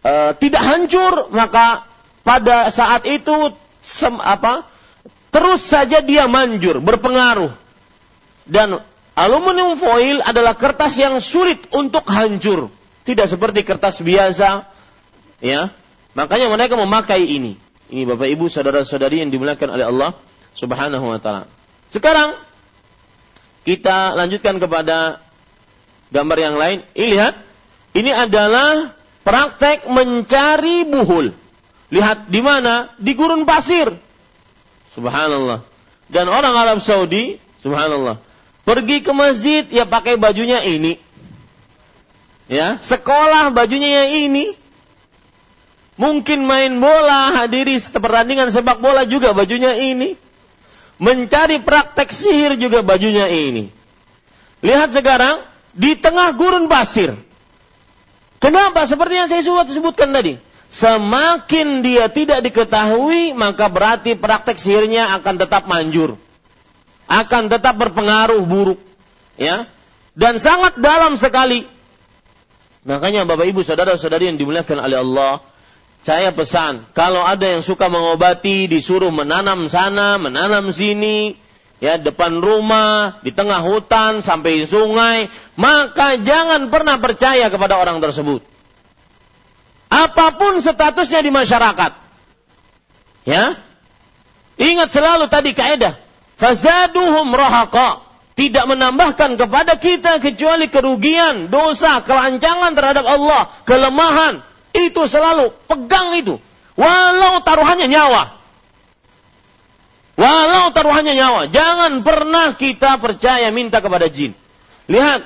e, tidak hancur maka pada saat itu sem, apa terus saja dia manjur berpengaruh dan aluminium foil adalah kertas yang sulit untuk hancur tidak seperti kertas biasa ya makanya mereka memakai ini ini Bapak Ibu saudara-saudari yang dimuliakan oleh Allah Subhanahu wa taala sekarang kita lanjutkan kepada gambar yang lain. Ini lihat, ini adalah praktek mencari buhul. Lihat di mana? Di gurun pasir. Subhanallah. Dan orang Arab Saudi, subhanallah, pergi ke masjid ya pakai bajunya ini. Ya, sekolah bajunya yang ini. Mungkin main bola, hadiri pertandingan sepak bola juga bajunya ini. Mencari praktek sihir juga bajunya ini. Lihat sekarang di tengah gurun pasir. Kenapa? Seperti yang saya sudah sebutkan tadi. Semakin dia tidak diketahui, maka berarti praktek sihirnya akan tetap manjur. Akan tetap berpengaruh buruk. Ya. Dan sangat dalam sekali. Makanya Bapak Ibu saudara-saudari yang dimuliakan oleh Allah, saya pesan, kalau ada yang suka mengobati, disuruh menanam sana, menanam sini, ya depan rumah, di tengah hutan, sampai sungai, maka jangan pernah percaya kepada orang tersebut apa pun statusnya di masyarakat. Ya. Ingat selalu tadi kaidah, fazaduhum rahaqa. Tidak menambahkan kepada kita kecuali kerugian, dosa, kelancangan terhadap Allah, kelemahan. Itu selalu pegang itu. Walau taruhannya nyawa. Walau taruhannya nyawa. Jangan pernah kita percaya minta kepada jin. Lihat,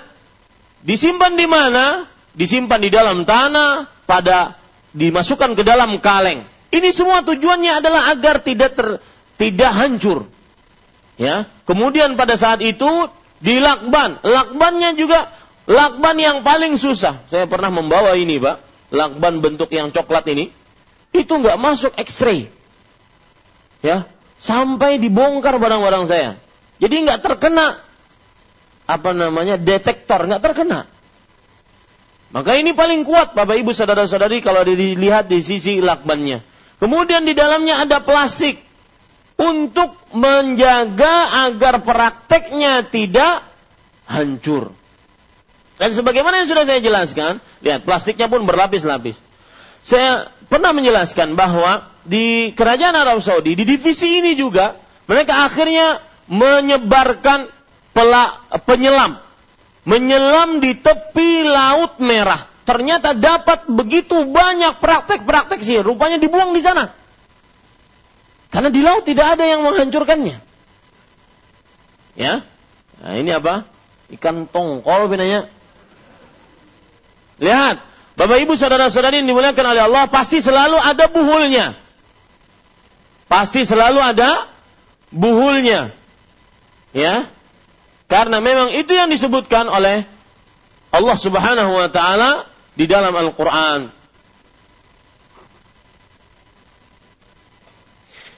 disimpan di mana? Disimpan di dalam tanah, pada dimasukkan ke dalam kaleng. Ini semua tujuannya adalah agar tidak ter, tidak hancur. Ya. Kemudian pada saat itu dilakban. Lakbannya juga lakban yang paling susah. Saya pernah membawa ini, Pak. Lakban bentuk yang coklat ini. Itu nggak masuk X-ray. Ya. Sampai dibongkar barang-barang saya. Jadi nggak terkena apa namanya detektor, nggak terkena. Maka ini paling kuat Bapak Ibu saudara-saudari kalau dilihat di sisi lakbannya. Kemudian di dalamnya ada plastik untuk menjaga agar prakteknya tidak hancur. Dan sebagaimana yang sudah saya jelaskan, lihat plastiknya pun berlapis-lapis. Saya pernah menjelaskan bahwa di kerajaan Arab Saudi, di divisi ini juga, mereka akhirnya menyebarkan penyelam menyelam di tepi laut merah. Ternyata dapat begitu banyak praktek-praktek sih, rupanya dibuang di sana. Karena di laut tidak ada yang menghancurkannya. Ya. Nah, ini apa? Ikan tongkol binanya. Lihat, Bapak Ibu saudara-saudari yang dimuliakan oleh Allah, pasti selalu ada buhulnya. Pasti selalu ada buhulnya. Ya. Karena memang itu yang disebutkan oleh Allah Subhanahu wa taala di dalam Al-Qur'an.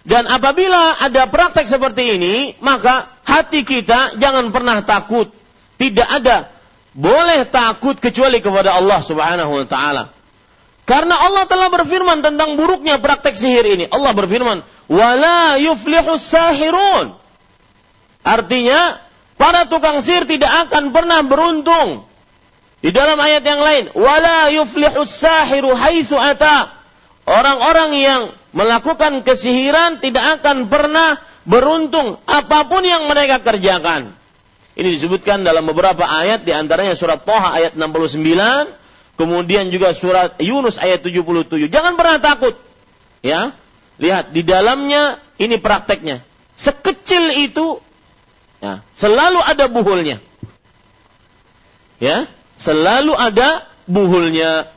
Dan apabila ada praktek seperti ini, maka hati kita jangan pernah takut. Tidak ada boleh takut kecuali kepada Allah Subhanahu wa taala. Karena Allah telah berfirman tentang buruknya praktek sihir ini. Allah berfirman, "Wala yuflihus sahirun." Artinya, Para tukang sihir tidak akan pernah beruntung. Di dalam ayat yang lain, wala yuflihus sahiru haitsu ata. Orang-orang yang melakukan kesihiran tidak akan pernah beruntung apa pun yang mereka kerjakan. Ini disebutkan dalam beberapa ayat di antaranya surat Toha ayat 69, kemudian juga surat Yunus ayat 77. Jangan pernah takut. Ya. Lihat di dalamnya ini prakteknya. Sekecil itu Ya, selalu ada buhulnya. Ya, selalu ada buhulnya.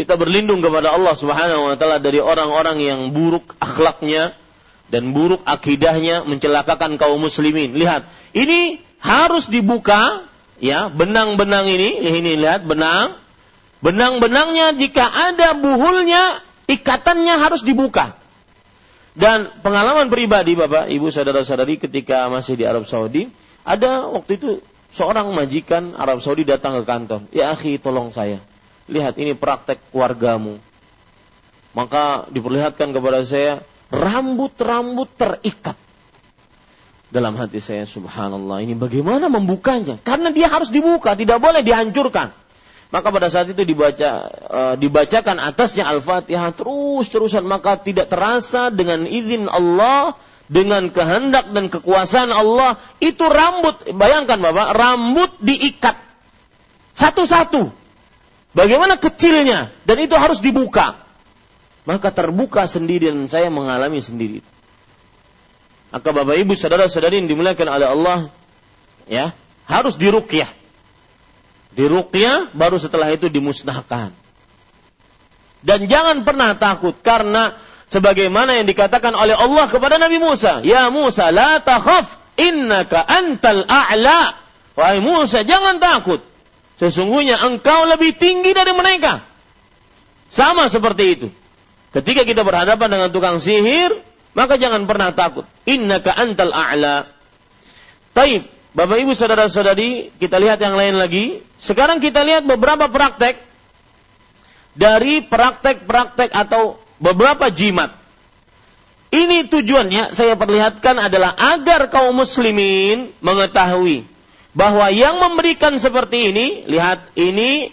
Kita berlindung kepada Allah Subhanahu wa taala dari orang-orang yang buruk akhlaknya dan buruk akidahnya mencelakakan kaum muslimin. Lihat, ini harus dibuka ya, benang-benang ini, ini lihat benang. Benang-benangnya jika ada buhulnya, ikatannya harus dibuka. Dan pengalaman pribadi Bapak, Ibu, saudara-saudari ketika masih di Arab Saudi, ada waktu itu seorang majikan Arab Saudi datang ke kantor. Ya akhi, tolong saya. Lihat ini praktek keluargamu. Maka diperlihatkan kepada saya rambut-rambut terikat. Dalam hati saya, subhanallah, ini bagaimana membukanya? Karena dia harus dibuka, tidak boleh dihancurkan. Maka pada saat itu dibaca e, dibacakan atasnya Al-Fatihah terus-terusan maka tidak terasa dengan izin Allah dengan kehendak dan kekuasaan Allah itu rambut bayangkan Bapak rambut diikat satu-satu bagaimana kecilnya dan itu harus dibuka maka terbuka sendiri dan saya mengalami sendiri Maka Bapak Ibu saudara-saudari yang dimuliakan oleh Allah ya, harus diruqyah. Diruqyah baru setelah itu dimusnahkan. Dan jangan pernah takut karena sebagaimana yang dikatakan oleh Allah kepada Nabi Musa, "Ya Musa, la takhaf, innaka antal a'la." Wahai Musa, jangan takut. Sesungguhnya engkau lebih tinggi dari mereka. Sama seperti itu. Ketika kita berhadapan dengan tukang sihir, maka jangan pernah takut. Innaka antal a'la. Taib, Bapak Ibu saudara-saudari, kita lihat yang lain lagi. Sekarang kita lihat beberapa praktek dari praktek-praktek atau beberapa jimat. Ini tujuannya saya perlihatkan adalah agar kaum muslimin mengetahui bahwa yang memberikan seperti ini, lihat ini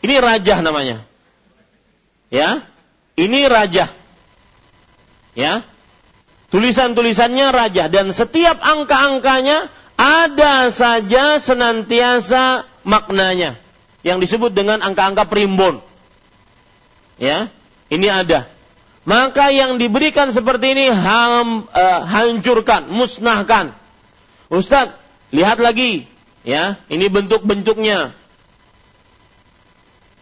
ini raja namanya. Ya. Ini raja. Ya. Tulisan-tulisannya raja dan setiap angka-angkanya ada saja senantiasa maknanya yang disebut dengan angka-angka primbon. Ya, ini ada. Maka yang diberikan seperti ini ham, uh, hancurkan, musnahkan. Ustadz, lihat lagi, ya, ini bentuk-bentuknya.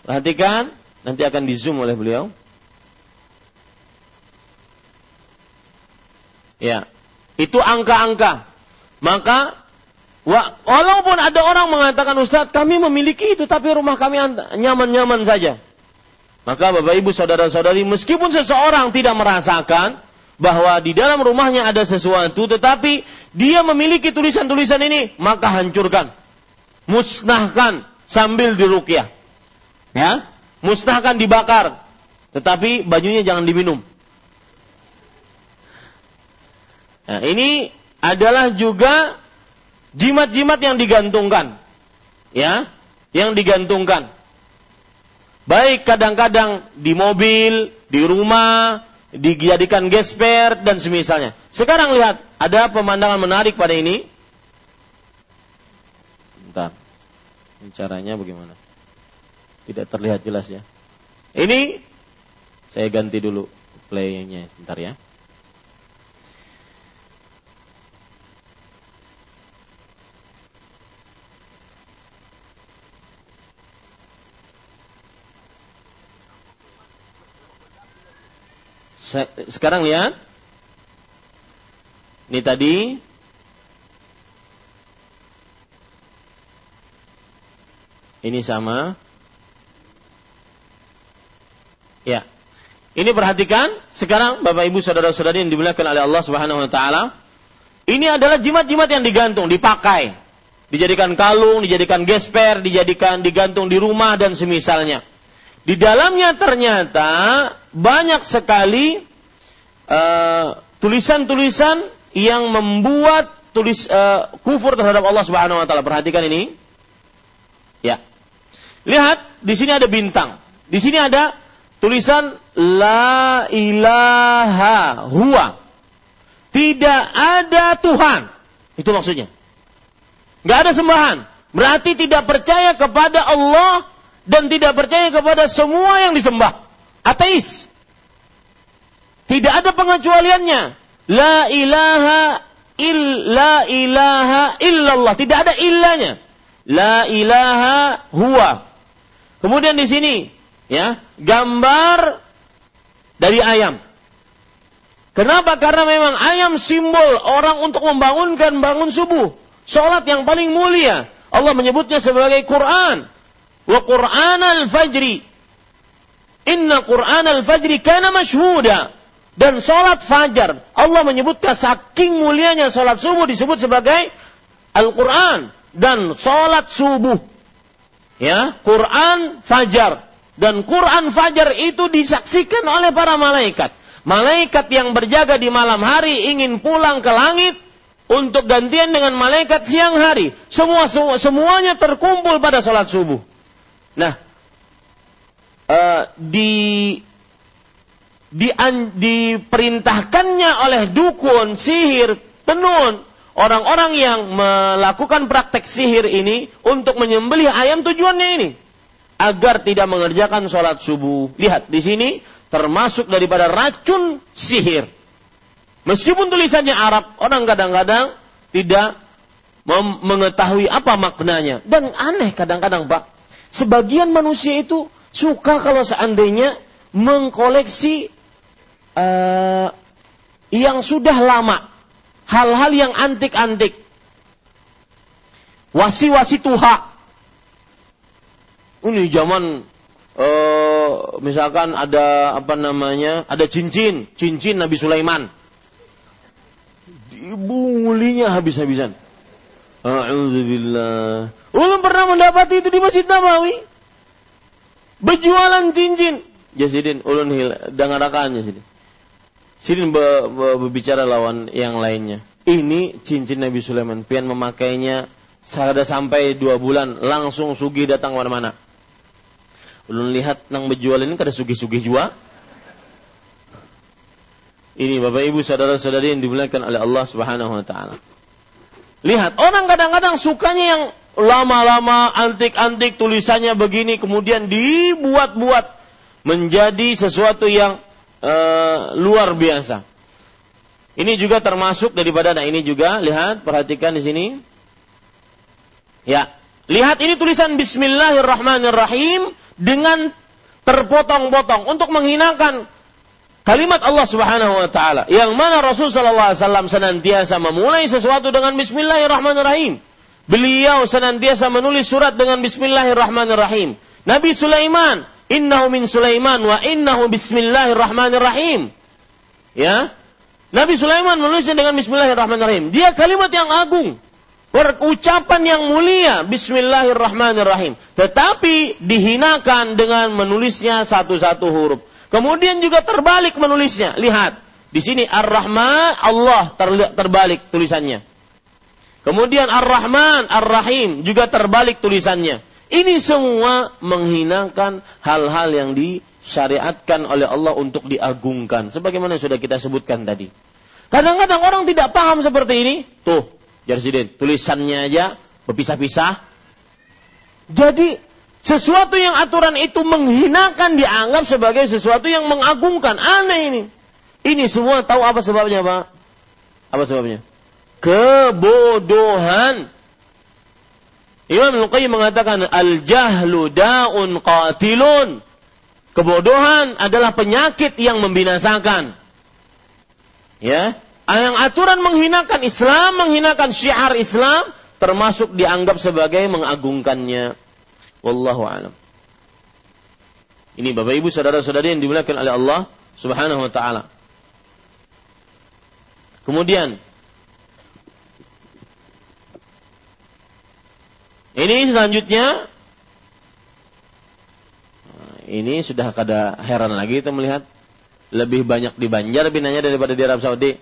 Perhatikan, nanti akan di zoom oleh beliau. Ya, itu angka-angka. Maka walaupun ada orang mengatakan Ustadz kami memiliki itu tapi rumah kami nyaman-nyaman saja. Maka Bapak Ibu saudara-saudari meskipun seseorang tidak merasakan bahwa di dalam rumahnya ada sesuatu tetapi dia memiliki tulisan-tulisan ini maka hancurkan. Musnahkan sambil dirukyah. Ya, musnahkan dibakar. Tetapi bajunya jangan diminum. Nah, ini adalah juga jimat-jimat yang digantungkan. Ya, yang digantungkan. Baik kadang-kadang di mobil, di rumah, dijadikan gesper dan semisalnya. Sekarang lihat, ada pemandangan menarik pada ini. Bentar. Ini caranya bagaimana? Tidak terlihat jelas ya. Ini saya ganti dulu playnya, bentar ya. Sekarang lihat. Ini tadi Ini sama. Ya. Ini perhatikan, sekarang Bapak Ibu saudara-saudari yang dimuliakan oleh Allah Subhanahu wa taala, ini adalah jimat-jimat yang digantung, dipakai. Dijadikan kalung, dijadikan gesper, dijadikan digantung di rumah dan semisalnya. Di dalamnya ternyata banyak sekali uh, tulisan-tulisan yang membuat tulis uh, kufur terhadap Allah Subhanahu wa taala. Perhatikan ini. Ya. Lihat, di sini ada bintang. Di sini ada tulisan la ilaha huwa. Tidak ada Tuhan. Itu maksudnya. Gak ada sembahan. Berarti tidak percaya kepada Allah dan tidak percaya kepada semua yang disembah. Ateis. Tidak ada pengecualiannya. La ilaha illa ilaha illallah. Tidak ada illanya. La ilaha huwa. Kemudian di sini ya, gambar dari ayam. Kenapa? Karena memang ayam simbol orang untuk membangunkan bangun subuh. Salat yang paling mulia. Allah menyebutnya sebagai Quran wa Qur'an al-fajri. Inna Qur'an al-fajri kana mashhuda. Dan sholat fajar. Allah menyebutkan saking mulianya sholat subuh disebut sebagai Al-Quran. Dan sholat subuh. Ya, Quran fajar. Dan Quran fajar itu disaksikan oleh para malaikat. Malaikat yang berjaga di malam hari ingin pulang ke langit untuk gantian dengan malaikat siang hari. Semua, semua semuanya terkumpul pada sholat subuh. Nah, uh, di di diperintahkannya oleh dukun, sihir, tenun, orang-orang yang melakukan praktek sihir ini untuk menyembelih ayam tujuannya ini agar tidak mengerjakan sholat subuh. Lihat di sini termasuk daripada racun sihir. Meskipun tulisannya Arab, orang kadang-kadang tidak mengetahui apa maknanya. Dan aneh kadang-kadang Pak, sebagian manusia itu suka kalau seandainya mengkoleksi uh, yang sudah lama, hal-hal yang antik-antik, wasi-wasi tuha. Ini zaman uh, misalkan ada apa namanya, ada cincin, cincin Nabi Sulaiman dibungulinya habis-habisan. Alhamdulillah. Ulun pernah mendapati itu di Masjid Nabawi. Berjualan cincin. Jasidin, ulun hil, dengarakannya sini. Sini berbicara lawan yang lainnya. Ini cincin Nabi Sulaiman. Pian memakainya sudah sampai dua bulan. Langsung sugi datang mana-mana. Ulun lihat nang berjual ini kada sugi-sugi jua. Ini Bapak Ibu saudara-saudari yang dimuliakan oleh Allah Subhanahu wa taala. Lihat, orang kadang-kadang sukanya yang lama-lama, antik-antik, tulisannya begini, kemudian dibuat-buat menjadi sesuatu yang uh, luar biasa. Ini juga termasuk daripada, nah ini juga, lihat, perhatikan di sini. Ya, lihat ini tulisan Bismillahirrahmanirrahim dengan terpotong-potong untuk menghinakan kalimat Allah Subhanahu wa taala yang mana Rasul sallallahu alaihi wasallam senantiasa memulai sesuatu dengan bismillahirrahmanirrahim. Beliau senantiasa menulis surat dengan bismillahirrahmanirrahim. Nabi Sulaiman, innahu min Sulaiman wa innahu bismillahirrahmanirrahim. Ya. Nabi Sulaiman menulisnya dengan bismillahirrahmanirrahim. Dia kalimat yang agung. Ucapan yang mulia Bismillahirrahmanirrahim Tetapi dihinakan dengan menulisnya satu-satu huruf Kemudian juga terbalik menulisnya. Lihat, di sini Ar-Rahman Allah terbalik tulisannya. Kemudian Ar-Rahman Ar-Rahim juga terbalik tulisannya. Ini semua menghinakan hal-hal yang disyariatkan oleh Allah untuk diagungkan. Sebagaimana sudah kita sebutkan tadi. Kadang-kadang orang tidak paham seperti ini. Tuh, Jarsiden, tulisannya aja berpisah-pisah. Jadi sesuatu yang aturan itu menghinakan dianggap sebagai sesuatu yang mengagungkan. Aneh ini. Ini semua tahu apa sebabnya, Pak? Apa sebabnya? Kebodohan. Imam Al-Qayyim mengatakan al-jahlu da'un qatilun. Kebodohan adalah penyakit yang membinasakan. Ya, yang aturan menghinakan Islam, menghinakan syiar Islam, termasuk dianggap sebagai mengagungkannya. Wallahu alam. Ini Bapak Ibu saudara-saudari yang dimuliakan oleh Allah Subhanahu wa taala. Kemudian ini selanjutnya ini sudah kada heran lagi itu melihat lebih banyak di Banjar binanya daripada di Arab Saudi.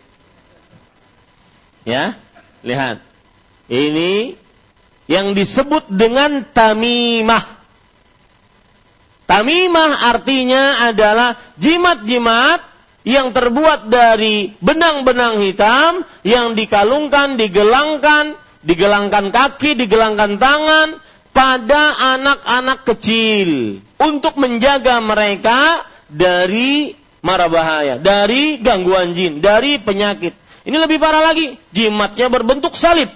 Ya, lihat. Ini yang disebut dengan tamimah. Tamimah artinya adalah jimat-jimat yang terbuat dari benang-benang hitam yang dikalungkan, digelangkan, digelangkan kaki, digelangkan tangan pada anak-anak kecil untuk menjaga mereka dari mara bahaya, dari gangguan jin, dari penyakit. Ini lebih parah lagi, jimatnya berbentuk salib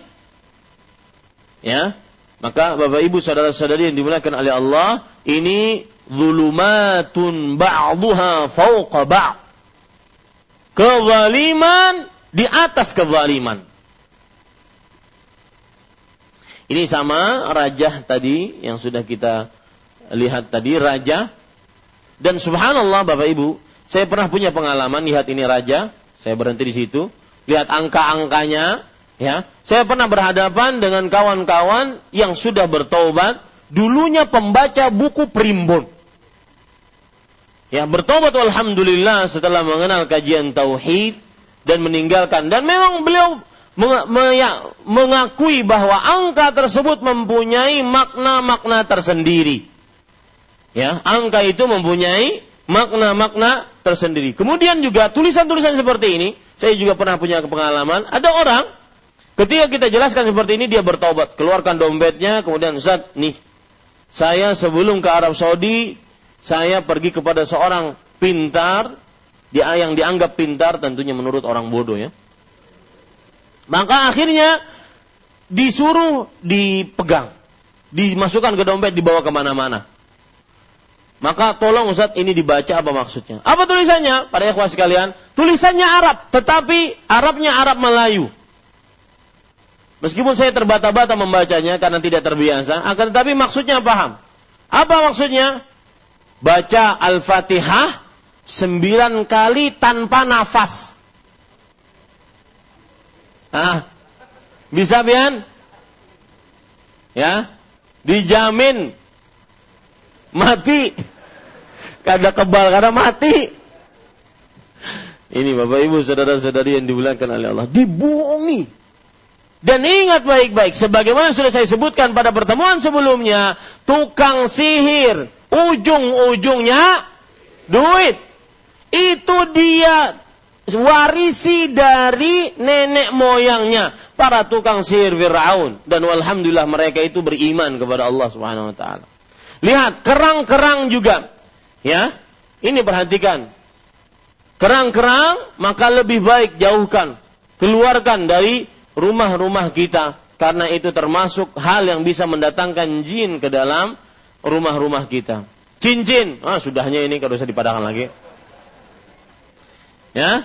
Ya. Maka Bapak Ibu saudara-saudari yang dimuliakan oleh Allah, ini zulumatun ba'dhuha fawqa ba'd. Kezaliman di atas kezaliman. Ini sama raja tadi yang sudah kita lihat tadi raja dan subhanallah Bapak Ibu, saya pernah punya pengalaman lihat ini raja, saya berhenti di situ, lihat angka-angkanya, Ya, saya pernah berhadapan dengan kawan-kawan yang sudah bertobat, dulunya pembaca buku primbon. Ya, bertobat alhamdulillah setelah mengenal kajian tauhid dan meninggalkan. Dan memang beliau mengakui bahwa angka tersebut mempunyai makna-makna tersendiri. Ya, angka itu mempunyai makna-makna tersendiri. Kemudian juga tulisan-tulisan seperti ini, saya juga pernah punya pengalaman, ada orang Ketika kita jelaskan seperti ini dia bertobat, keluarkan dompetnya, kemudian Ustaz, nih, saya sebelum ke Arab Saudi, saya pergi kepada seorang pintar yang dianggap pintar tentunya menurut orang bodoh ya. Maka akhirnya disuruh dipegang, dimasukkan ke dompet, dibawa ke mana-mana. Maka tolong Ustaz ini dibaca apa maksudnya? Apa tulisannya? Pada ikhwas sekalian, tulisannya Arab, tetapi Arabnya Arab Melayu. Meskipun saya terbata-bata membacanya karena tidak terbiasa, akan tetapi maksudnya paham. Apa maksudnya? Baca Al-Fatihah sembilan kali tanpa nafas. Ah, bisa Bian? Ya, dijamin mati. Kada kebal karena mati. Ini Bapak Ibu saudara-saudari yang dimuliakan oleh Allah, dibohongi dan ingat baik-baik, sebagaimana sudah saya sebutkan pada pertemuan sebelumnya, tukang sihir, ujung-ujungnya duit. Itu dia warisi dari nenek moyangnya, para tukang sihir Fir'aun. Dan walhamdulillah mereka itu beriman kepada Allah Subhanahu wa taala. Lihat, kerang-kerang juga. Ya. Ini perhatikan. Kerang-kerang maka lebih baik jauhkan, keluarkan dari rumah-rumah kita karena itu termasuk hal yang bisa mendatangkan jin ke dalam rumah-rumah kita. Cincin, ah sudahnya ini kalau usah dipadahkan lagi. Ya.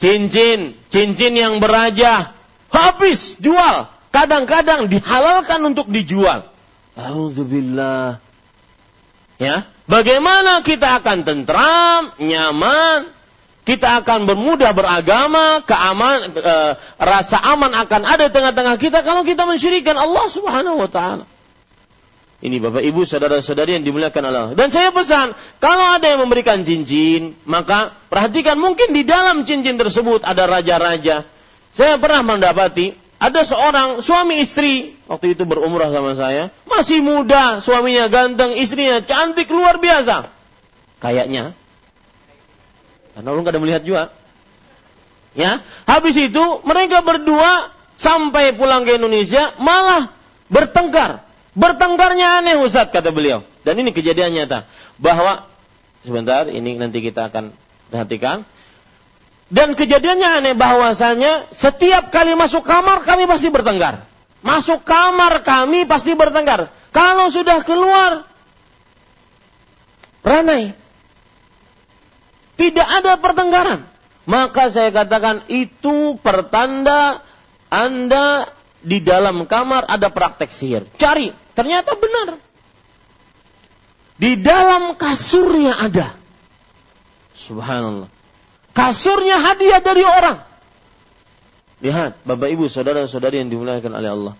Cincin, cincin yang beraja habis jual. Kadang-kadang dihalalkan untuk dijual. Alhamdulillah. Ya, bagaimana kita akan tentram, nyaman, kita akan bermudah beragama, keaman, e, rasa aman akan ada di tengah-tengah kita kalau kita mensyirikan Allah Subhanahu wa taala. Ini Bapak Ibu saudara-saudari yang dimuliakan Allah. Dan saya pesan, kalau ada yang memberikan cincin, maka perhatikan mungkin di dalam cincin tersebut ada raja-raja. Saya pernah mendapati ada seorang suami istri waktu itu berumrah sama saya, masih muda, suaminya ganteng, istrinya cantik luar biasa. Kayaknya karena lu gak ada melihat juga. Ya, habis itu mereka berdua sampai pulang ke Indonesia malah bertengkar. Bertengkarnya aneh Ustaz kata beliau. Dan ini kejadian nyata bahwa sebentar ini nanti kita akan perhatikan. Dan kejadiannya aneh bahwasanya setiap kali masuk kamar kami pasti bertengkar. Masuk kamar kami pasti bertengkar. Kalau sudah keluar ranai. Tidak ada pertengkaran. Maka saya katakan itu pertanda Anda di dalam kamar ada praktek sihir. Cari, ternyata benar. Di dalam kasurnya ada. Subhanallah. Kasurnya hadiah dari orang. Lihat, Bapak Ibu, saudara-saudari yang dimuliakan oleh Allah.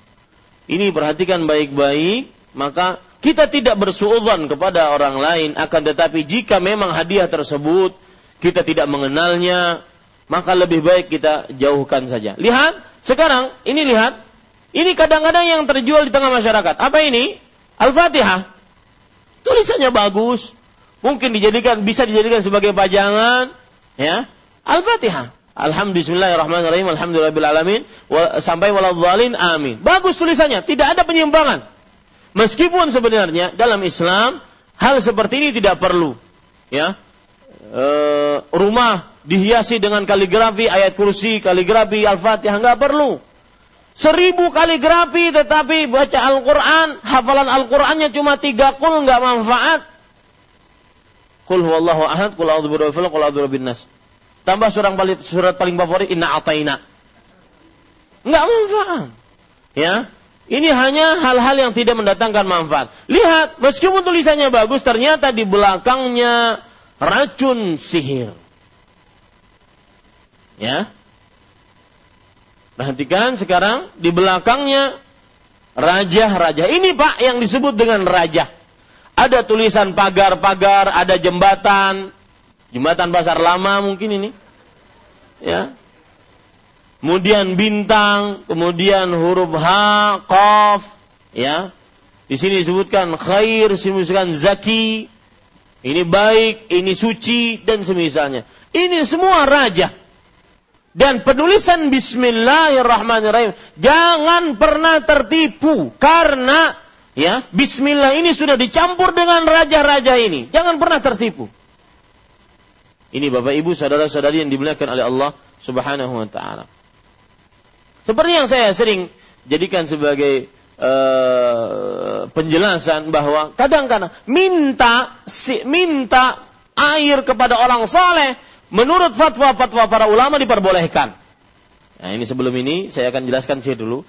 Ini perhatikan baik-baik, maka kita tidak bersuudzon kepada orang lain, akan tetapi jika memang hadiah tersebut kita tidak mengenalnya, maka lebih baik kita jauhkan saja. Lihat, sekarang ini lihat, ini kadang-kadang yang terjual di tengah masyarakat. Apa ini? Al-Fatihah. Tulisannya bagus, mungkin dijadikan bisa dijadikan sebagai pajangan, ya. Al-Fatihah. Alhamdulillahirrahmanirrahim, alhamdulillahirrahmanirrahim, sampai waladhalin, amin. Bagus tulisannya, tidak ada penyimpangan. Meskipun sebenarnya dalam Islam hal seperti ini tidak perlu. Ya, e, rumah dihiasi dengan kaligrafi ayat kursi, kaligrafi Al-Fatihah nggak perlu. Seribu kaligrafi tetapi baca Al-Quran, hafalan Al-Qurannya cuma tiga kul nggak manfaat. Kul huwallahu ahad, kul a'udzu birabbil falaq, kul a'udzu nas. Tambah surat paling, surat paling favorit inna ataina. Nggak manfaat. Ya, ini hanya hal-hal yang tidak mendatangkan manfaat. Lihat, meskipun tulisannya bagus, ternyata di belakangnya racun sihir. Ya. Perhatikan sekarang di belakangnya raja-raja. Ini Pak yang disebut dengan raja. Ada tulisan pagar-pagar, ada jembatan, jembatan pasar lama mungkin ini. Ya. Kemudian bintang, kemudian huruf H, Qaf, ya. Di sini disebutkan khair, disebutkan zaki, ini baik, ini suci, dan semisalnya. Ini semua raja. Dan penulisan Bismillahirrahmanirrahim jangan pernah tertipu karena ya Bismillah ini sudah dicampur dengan raja-raja ini. Jangan pernah tertipu. Ini Bapak Ibu saudara-saudari yang dimuliakan oleh Allah Subhanahu wa taala. Seperti yang saya sering jadikan sebagai uh, penjelasan bahwa kadang-kadang minta si, minta air kepada orang saleh menurut fatwa-fatwa para ulama diperbolehkan. Nah, ini sebelum ini saya akan jelaskan sih dulu.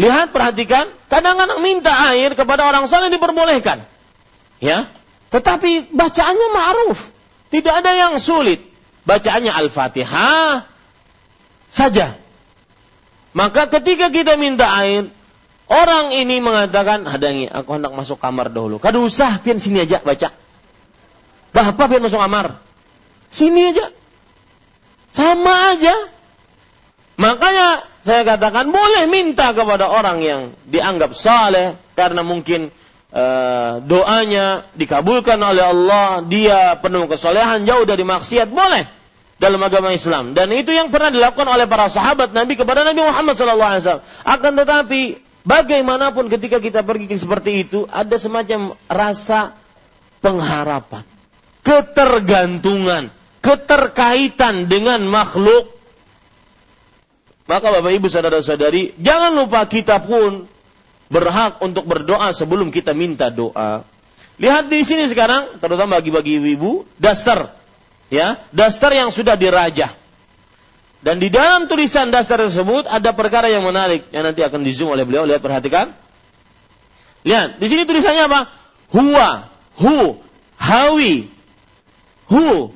Lihat, perhatikan, kadang-kadang minta air kepada orang saleh diperbolehkan. Ya. Tetapi bacaannya ma'ruf. Tidak ada yang sulit. Bacaannya Al-Fatihah saja. Maka ketika kita minta air, orang ini mengatakan, hadangi, aku hendak masuk kamar dahulu. Kada usah, pian sini aja baca. Bapak pian masuk kamar. Sini aja. Sama aja. Makanya saya katakan boleh minta kepada orang yang dianggap saleh karena mungkin uh, doanya dikabulkan oleh Allah, dia penuh kesolehan, jauh dari maksiat, boleh dalam agama Islam. Dan itu yang pernah dilakukan oleh para sahabat Nabi kepada Nabi Muhammad SAW. Akan tetapi, bagaimanapun ketika kita pergi seperti itu, ada semacam rasa pengharapan, ketergantungan, keterkaitan dengan makhluk. Maka Bapak Ibu saudara-saudari, jangan lupa kita pun berhak untuk berdoa sebelum kita minta doa. Lihat di sini sekarang, terutama bagi-bagi ibu, daster. Ya, daster yang sudah dirajah. Dan di dalam tulisan daster tersebut ada perkara yang menarik yang nanti akan di zoom oleh beliau. Lihat perhatikan. Lihat, di sini tulisannya apa? Huwa, hu, hawi, hu.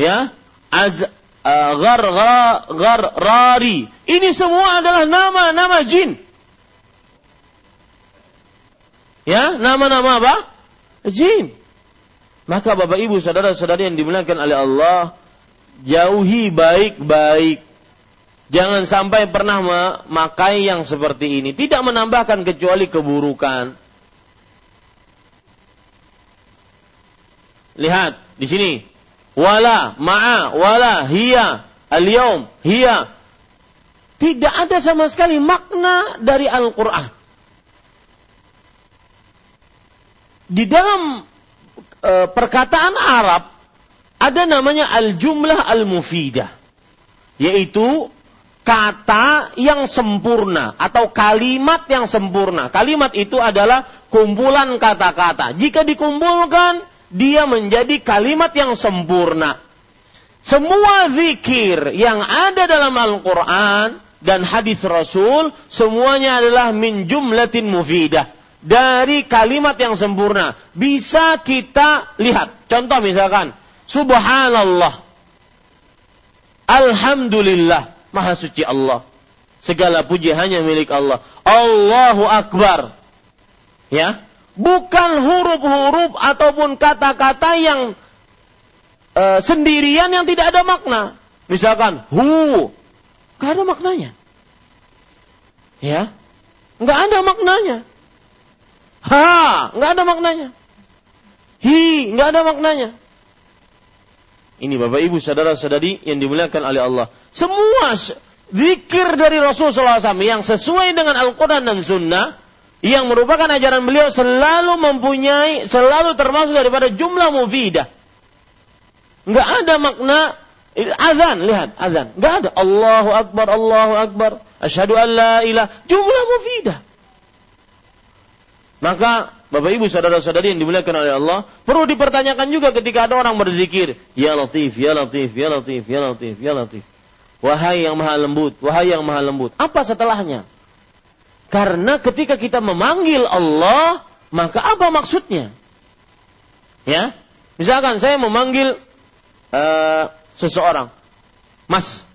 Ya, az uh, gar, gar, rari. Ini semua adalah nama-nama jin. Ya, nama-nama apa? Jin. Maka Bapak Ibu saudara-saudari yang dimuliakan oleh Allah, jauhi baik-baik. Jangan sampai pernah memakai yang seperti ini. Tidak menambahkan kecuali keburukan. Lihat di sini. Wala, ma'a, wala, hiya, al-yawm, hiya. Tidak ada sama sekali makna dari Al-Quran. di dalam e, perkataan Arab ada namanya al-jumlah al-mufidah yaitu kata yang sempurna atau kalimat yang sempurna. Kalimat itu adalah kumpulan kata-kata. Jika dikumpulkan, dia menjadi kalimat yang sempurna. Semua zikir yang ada dalam Al-Quran dan hadis Rasul, semuanya adalah min jumlatin mufidah dari kalimat yang sempurna. Bisa kita lihat. Contoh misalkan, Subhanallah. Alhamdulillah. Maha suci Allah. Segala puji hanya milik Allah. Allahu Akbar. Ya. Bukan huruf-huruf ataupun kata-kata yang uh, sendirian yang tidak ada makna. Misalkan, hu. Gak ada maknanya. Ya. Nggak ada maknanya. Ha, nggak ada maknanya. Hi, nggak ada maknanya. Ini Bapak Ibu saudara-saudari yang dimuliakan oleh Allah. Semua zikir dari Rasulullah SAW yang sesuai dengan Al-Quran dan Sunnah yang merupakan ajaran beliau selalu mempunyai, selalu termasuk daripada jumlah mufidah. Nggak ada makna azan, lihat azan. Nggak ada. Allahu Akbar, Allahu Akbar. Asyhadu an la ilah. Jumlah mufidah. Maka Bapak Ibu saudara-saudari yang dimuliakan oleh Allah, perlu dipertanyakan juga ketika ada orang berzikir, ya Latif, ya Latif, ya Latif, ya Latif, ya Latif. Wahai yang maha lembut, wahai yang maha lembut. Apa setelahnya? Karena ketika kita memanggil Allah, maka apa maksudnya? Ya, misalkan saya memanggil uh, seseorang, Mas,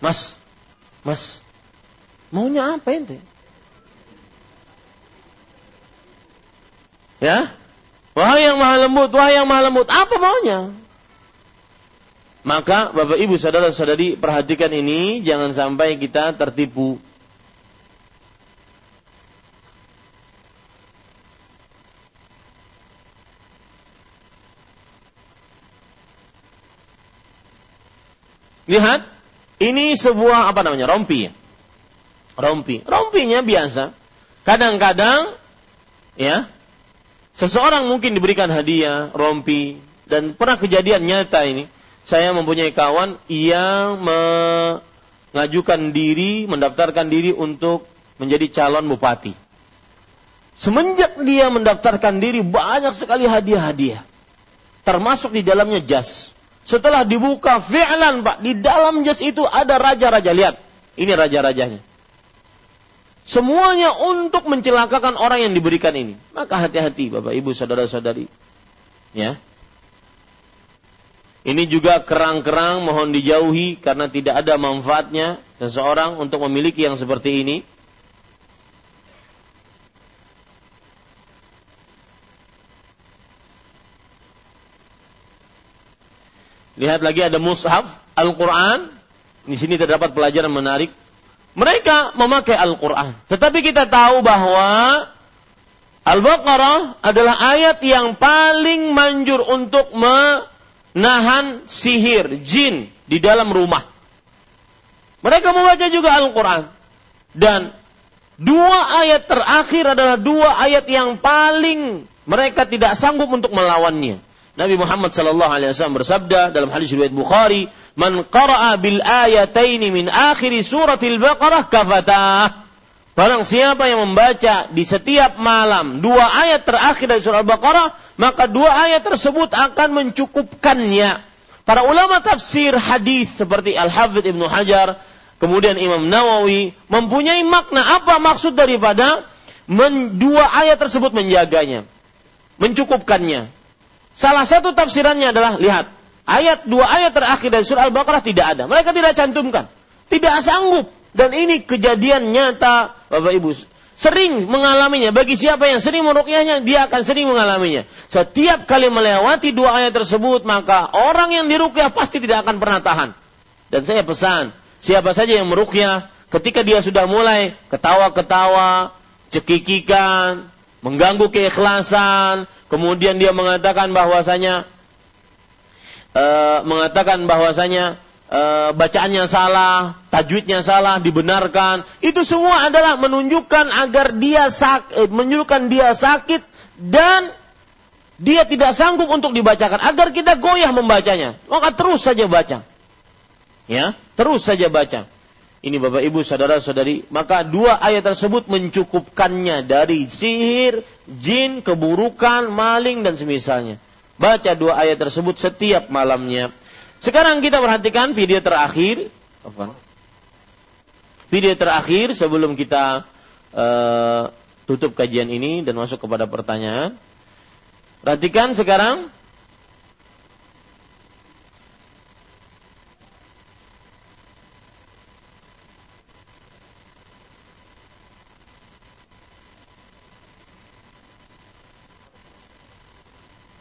Mas, Mas, maunya apa ente? Ya? Wahai yang maha lembut, wahai yang maha lembut, apa maunya? Maka Bapak Ibu saudara-saudari perhatikan ini jangan sampai kita tertipu. Lihat, ini sebuah apa namanya? Rompi. Rompi. Rompinya biasa. Kadang-kadang ya, Seseorang mungkin diberikan hadiah, rompi, dan pernah kejadian nyata ini. saya mempunyai kawan yang mengajukan diri, mendaftarkan diri untuk menjadi calon bupati. Semenjak dia mendaftarkan diri banyak sekali hadiah-hadiah. Termasuk di dalamnya jas. Setelah dibuka fi'lan Pak, di dalam jas itu ada raja-raja. Lihat, ini raja-rajanya. Semuanya untuk mencelakakan orang yang diberikan ini. Maka hati-hati Bapak Ibu saudara-saudari. Ya. Ini juga kerang-kerang mohon dijauhi karena tidak ada manfaatnya seseorang untuk memiliki yang seperti ini. Lihat lagi ada mushaf Al-Quran. Di sini terdapat pelajaran menarik. Mereka memakai Al-Quran. Tetapi kita tahu bahwa Al-Baqarah adalah ayat yang paling manjur untuk me nahan sihir, jin di dalam rumah. Mereka membaca juga Al-Quran. Dan dua ayat terakhir adalah dua ayat yang paling mereka tidak sanggup untuk melawannya. Nabi Muhammad sallallahu alaihi wasallam bersabda dalam hadis riwayat Bukhari, "Man qara'a bil ayataini min akhir suratil Baqarah kafatah." Barang siapa yang membaca di setiap malam dua ayat terakhir dari surah Al-Baqarah, maka dua ayat tersebut akan mencukupkannya. Para ulama tafsir hadis seperti Al-Hafidh Ibnu Hajar, kemudian Imam Nawawi mempunyai makna apa maksud daripada men, dua ayat tersebut menjaganya, mencukupkannya. Salah satu tafsirannya adalah lihat, ayat dua ayat terakhir dari surah Al-Baqarah tidak ada. Mereka tidak cantumkan. Tidak sanggup dan ini kejadian nyata Bapak Ibu. Sering mengalaminya. Bagi siapa yang sering merukyahnya, dia akan sering mengalaminya. Setiap kali melewati dua ayat tersebut, maka orang yang dirukyah pasti tidak akan pernah tahan. Dan saya pesan, siapa saja yang merukyah, ketika dia sudah mulai ketawa-ketawa, cekikikan, mengganggu keikhlasan, kemudian dia mengatakan bahwasanya, uh, mengatakan bahwasanya e, bacaannya salah, tajwidnya salah, dibenarkan. Itu semua adalah menunjukkan agar dia sak, e, menunjukkan dia sakit dan dia tidak sanggup untuk dibacakan agar kita goyah membacanya. Maka terus saja baca. Ya, terus saja baca. Ini Bapak Ibu saudara-saudari, maka dua ayat tersebut mencukupkannya dari sihir, jin, keburukan, maling dan semisalnya. Baca dua ayat tersebut setiap malamnya. Sekarang kita perhatikan video terakhir. Apa? Video terakhir sebelum kita uh, tutup kajian ini dan masuk kepada pertanyaan. Perhatikan sekarang.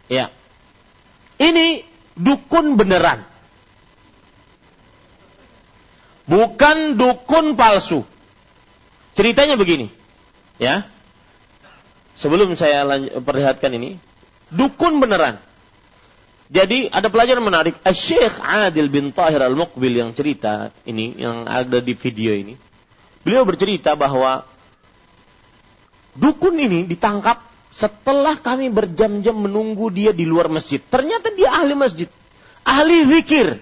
Ya. Ini dukun beneran. Bukan dukun palsu. Ceritanya begini. Ya. Sebelum saya perlihatkan ini, dukun beneran. Jadi ada pelajaran menarik. Syekh Adil bin Tahir Al-Muqbil yang cerita ini, yang ada di video ini. Beliau bercerita bahwa dukun ini ditangkap setelah kami berjam-jam menunggu dia di luar masjid, ternyata dia ahli masjid, ahli zikir.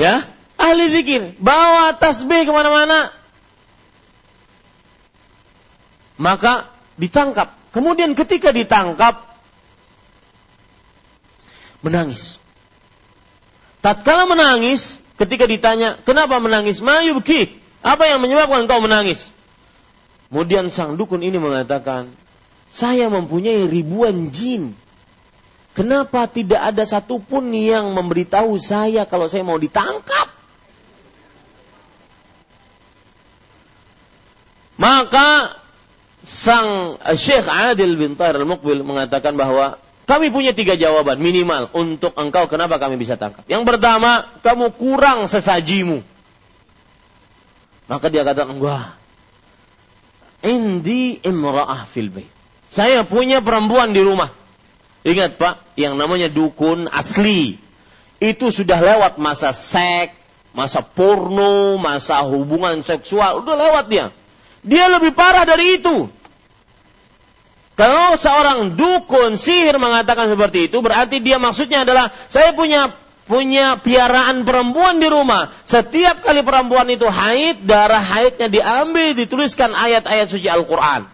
Ya, ahli zikir, bawa tasbih ke mana-mana. Maka ditangkap. Kemudian ketika ditangkap, menangis. Tatkala menangis, ketika ditanya, kenapa menangis? Mayubki, apa yang menyebabkan kau menangis? Kemudian sang dukun ini mengatakan, saya mempunyai ribuan jin. Kenapa tidak ada satupun yang memberitahu saya kalau saya mau ditangkap? Maka sang Syekh Adil bin Tahir al-Muqbil mengatakan bahwa kami punya tiga jawaban minimal untuk engkau kenapa kami bisa tangkap. Yang pertama, kamu kurang sesajimu. Maka dia katakan, wah, Indi imra'ah fil bait. Saya punya perempuan di rumah. Ingat Pak, yang namanya dukun asli. Itu sudah lewat masa seks, masa porno, masa hubungan seksual. Udah lewat dia. Dia lebih parah dari itu. Kalau seorang dukun sihir mengatakan seperti itu, berarti dia maksudnya adalah saya punya punya piaraan perempuan di rumah. Setiap kali perempuan itu haid, darah haidnya diambil, dituliskan ayat-ayat suci Al-Quran.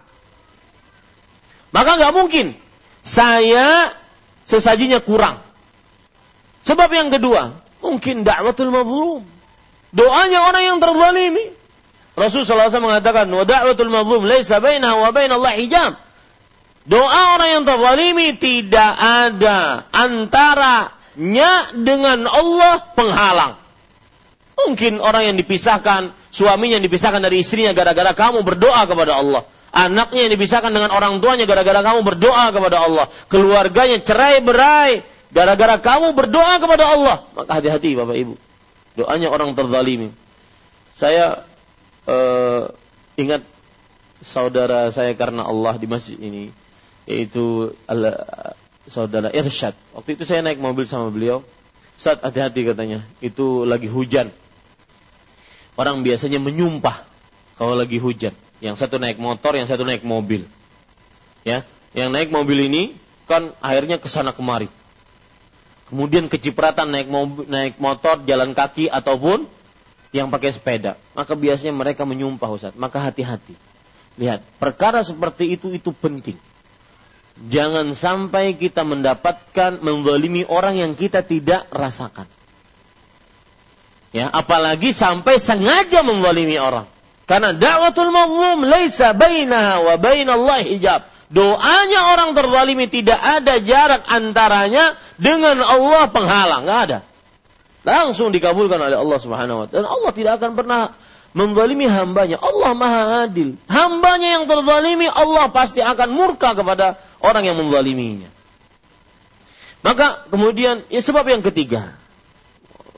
Maka nggak mungkin saya sesajinya kurang. Sebab yang kedua, mungkin dakwatul mazlum. Doanya orang yang terzalimi. Rasulullah SAW mengatakan, "Wa da'watul mazlum laisa bainahu wa bainallah hijab." Doa orang yang terzalimi tidak ada antaranya dengan Allah penghalang. Mungkin orang yang dipisahkan, suaminya yang dipisahkan dari istrinya gara-gara kamu berdoa kepada Allah. Anaknya yang dipisahkan dengan orang tuanya gara-gara kamu berdoa kepada Allah. Keluarganya cerai berai gara-gara kamu berdoa kepada Allah. Maka hati-hati Bapak Ibu. Doanya orang terzalimi. Saya uh, ingat saudara saya karena Allah di masjid ini yaitu saudara Irsyad. Waktu itu saya naik mobil sama beliau. Saat hati-hati katanya, itu lagi hujan. Orang biasanya menyumpah kalau lagi hujan. Yang satu naik motor, yang satu naik mobil. Ya, yang naik mobil ini kan akhirnya ke sana kemari. Kemudian kecipratan naik mobil, naik motor, jalan kaki ataupun yang pakai sepeda. Maka biasanya mereka menyumpah Ustaz. Maka hati-hati. Lihat, perkara seperti itu itu penting jangan sampai kita mendapatkan menzalimi orang yang kita tidak rasakan. Ya, apalagi sampai sengaja menzalimi orang. Karena dakwatul mazlum laisa bainaha wa bainallahi hijab. Doanya orang terzalimi tidak ada jarak antaranya dengan Allah penghalang, nggak ada. Langsung dikabulkan oleh Allah Subhanahu wa taala. Dan Allah tidak akan pernah menzalimi hambanya. Allah maha adil. Hambanya yang terzalimi, Allah pasti akan murka kepada orang yang menzaliminya. Maka kemudian, ya sebab yang ketiga.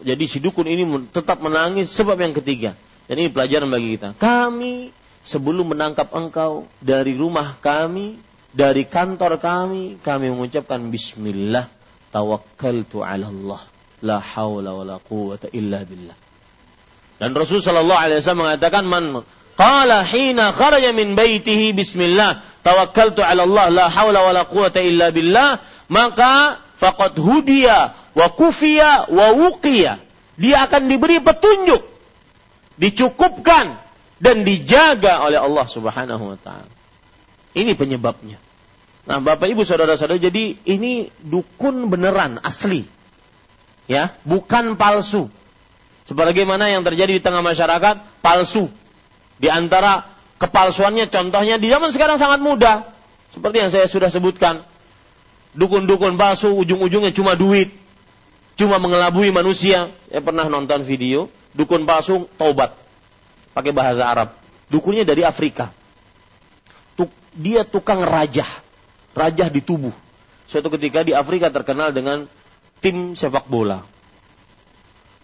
Jadi si dukun ini tetap menangis sebab yang ketiga. Dan ini pelajaran bagi kita. Kami sebelum menangkap engkau dari rumah kami, dari kantor kami, kami mengucapkan bismillah tawakkaltu ala Allah. La hawla wa la quwata illa billah. Dan Rasul sallallahu alaihi wasallam mengatakan man qala hina kharaja min baitihi bismillah tawakkaltu 'ala Allah la haula wala quwata illa billah maka faqad hudiya wa kufiya wa wuqiya dia akan diberi petunjuk dicukupkan dan dijaga oleh Allah Subhanahu wa taala. Ini penyebabnya. Nah, Bapak Ibu Saudara-saudara, jadi ini dukun beneran asli. Ya, bukan palsu. Sebagaimana yang terjadi di tengah masyarakat, palsu. Di antara kepalsuannya contohnya di zaman sekarang sangat mudah. Seperti yang saya sudah sebutkan. Dukun-dukun palsu ujung-ujungnya cuma duit. Cuma mengelabui manusia. Saya pernah nonton video, dukun palsu taubat. Pakai bahasa Arab. Dukunnya dari Afrika. Dia tukang rajah. Rajah di tubuh. Suatu ketika di Afrika terkenal dengan tim sepak bola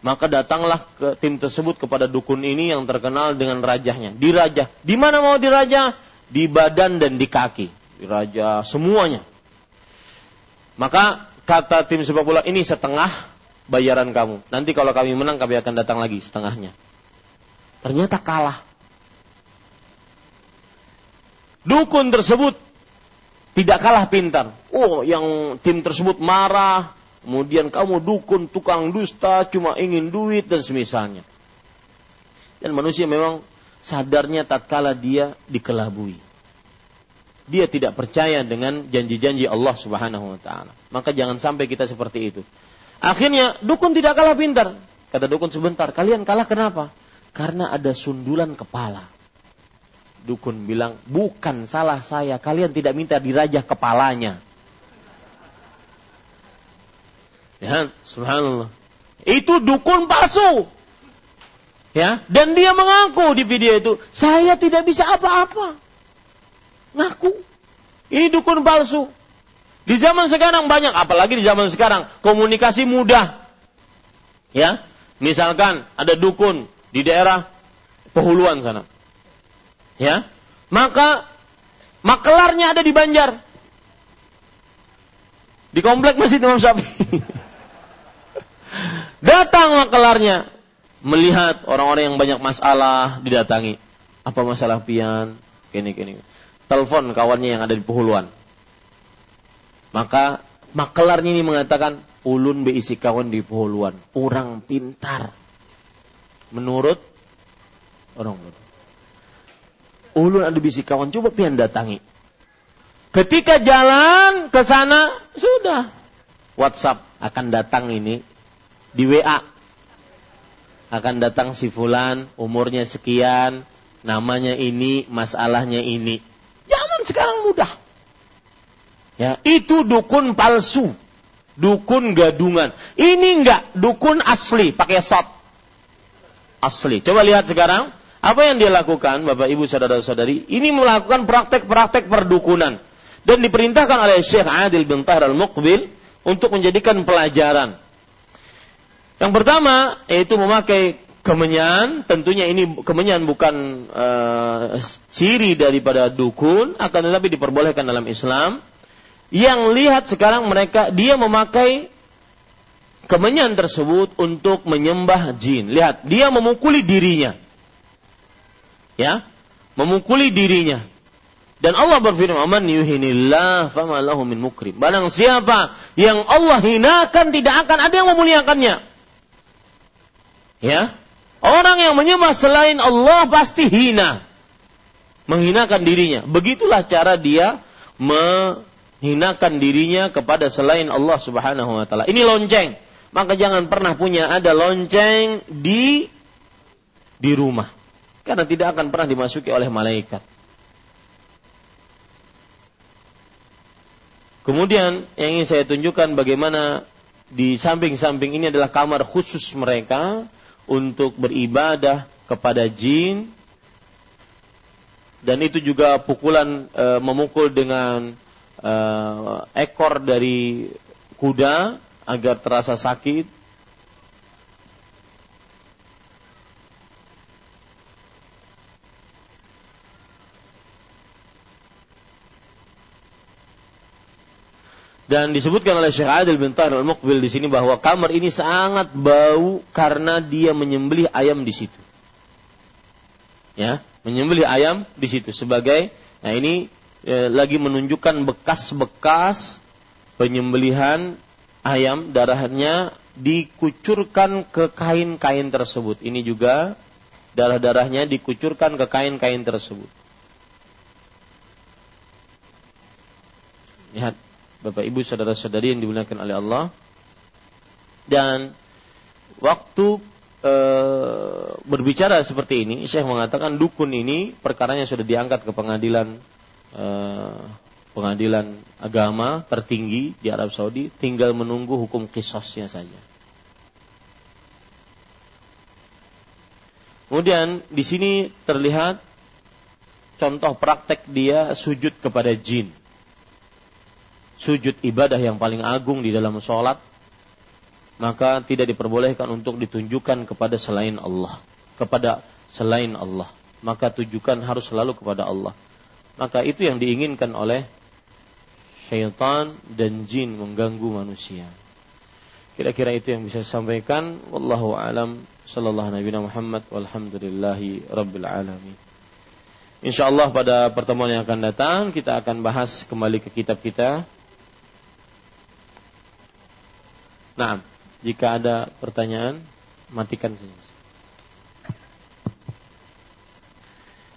maka datanglah ke tim tersebut kepada dukun ini yang terkenal dengan rajahnya. Dirajah. Di mana mau dirajah? Di badan dan di kaki. Dirajah semuanya. Maka kata tim sepak bola ini setengah bayaran kamu. Nanti kalau kami menang kami akan datang lagi setengahnya. Ternyata kalah. Dukun tersebut tidak kalah pintar. Oh, yang tim tersebut marah, Kemudian kamu dukun, tukang dusta, cuma ingin duit dan semisalnya. Dan manusia memang sadarnya tatkala dia dikelabui. Dia tidak percaya dengan janji-janji Allah Subhanahu wa taala. Maka jangan sampai kita seperti itu. Akhirnya dukun tidak kalah pintar. Kata dukun sebentar, kalian kalah kenapa? Karena ada sundulan kepala. Dukun bilang, bukan salah saya, kalian tidak minta dirajah kepalanya. Ya, subhanallah. Itu dukun palsu. Ya, dan dia mengaku di video itu, saya tidak bisa apa-apa. Ngaku. Ini dukun palsu. Di zaman sekarang banyak, apalagi di zaman sekarang, komunikasi mudah. Ya, misalkan ada dukun di daerah Pehuluan sana. Ya, maka makelarnya ada di Banjar. Di komplek Masjid Imam Syafi'i. Datang makelarnya melihat orang-orang yang banyak masalah didatangi. Apa masalah pian? Kini kini. telepon kawannya yang ada di Puhuluan. Maka makelarnya ini mengatakan ulun beisi kawan di Puhuluan, orang pintar. Menurut orang Ulun ada bisi kawan, coba pian datangi. Ketika jalan ke sana, sudah. WhatsApp akan datang ini di WA. Akan datang si fulan, umurnya sekian, namanya ini, masalahnya ini. Zaman sekarang mudah. Ya, itu dukun palsu. Dukun gadungan. Ini enggak dukun asli, pakai shot. Asli. Coba lihat sekarang. Apa yang dia lakukan, Bapak Ibu saudara-saudari? Ini melakukan praktek-praktek perdukunan. Dan diperintahkan oleh Syekh Adil bin Tahir al-Muqbil untuk menjadikan pelajaran. Yang pertama yaitu memakai kemenyan, tentunya ini kemenyan bukan uh, ciri daripada dukun, akan tetapi diperbolehkan dalam Islam. Yang lihat sekarang mereka dia memakai kemenyan tersebut untuk menyembah jin. Lihat, dia memukuli dirinya. Ya, memukuli dirinya. Dan Allah berfirman, "Man yuhinillah fama lahu min mukrim." Barang siapa yang Allah hinakan tidak akan ada yang memuliakannya. Ya. Orang yang menyembah selain Allah pasti hina. Menghinakan dirinya. Begitulah cara dia menghinakan dirinya kepada selain Allah Subhanahu wa taala. Ini lonceng. Maka jangan pernah punya ada lonceng di di rumah. Karena tidak akan pernah dimasuki oleh malaikat. Kemudian yang ingin saya tunjukkan bagaimana di samping-samping ini adalah kamar khusus mereka untuk beribadah kepada jin. Dan itu juga pukulan e, memukul dengan e, ekor dari kuda agar terasa sakit Dan disebutkan oleh Syekh Adil bin Tahir al-Muqbil di sini bahwa kamar ini sangat bau karena dia menyembelih ayam di situ. Ya, menyembelih ayam di situ sebagai nah ini eh, lagi menunjukkan bekas-bekas penyembelihan ayam darahnya dikucurkan ke kain-kain tersebut. Ini juga darah-darahnya dikucurkan ke kain-kain tersebut. Lihat Bapak Ibu saudara-saudari yang dimuliakan oleh Allah. Dan waktu e, berbicara seperti ini, Syekh mengatakan dukun ini perkaranya sudah diangkat ke pengadilan e, pengadilan agama tertinggi di Arab Saudi, tinggal menunggu hukum kisosnya saja. Kemudian di sini terlihat contoh praktek dia sujud kepada jin sujud ibadah yang paling agung di dalam sholat, maka tidak diperbolehkan untuk ditunjukkan kepada selain Allah, kepada selain Allah. Maka tujukan harus selalu kepada Allah. Maka itu yang diinginkan oleh syaitan dan jin mengganggu manusia. Kira-kira itu yang bisa saya sampaikan. Wallahu alam. Sallallahu Nabi Muhammad. Walhamdulillahi Rabbil Alamin. Insyaallah pada pertemuan yang akan datang kita akan bahas kembali ke kitab kita Nah, jika ada pertanyaan, matikan saja.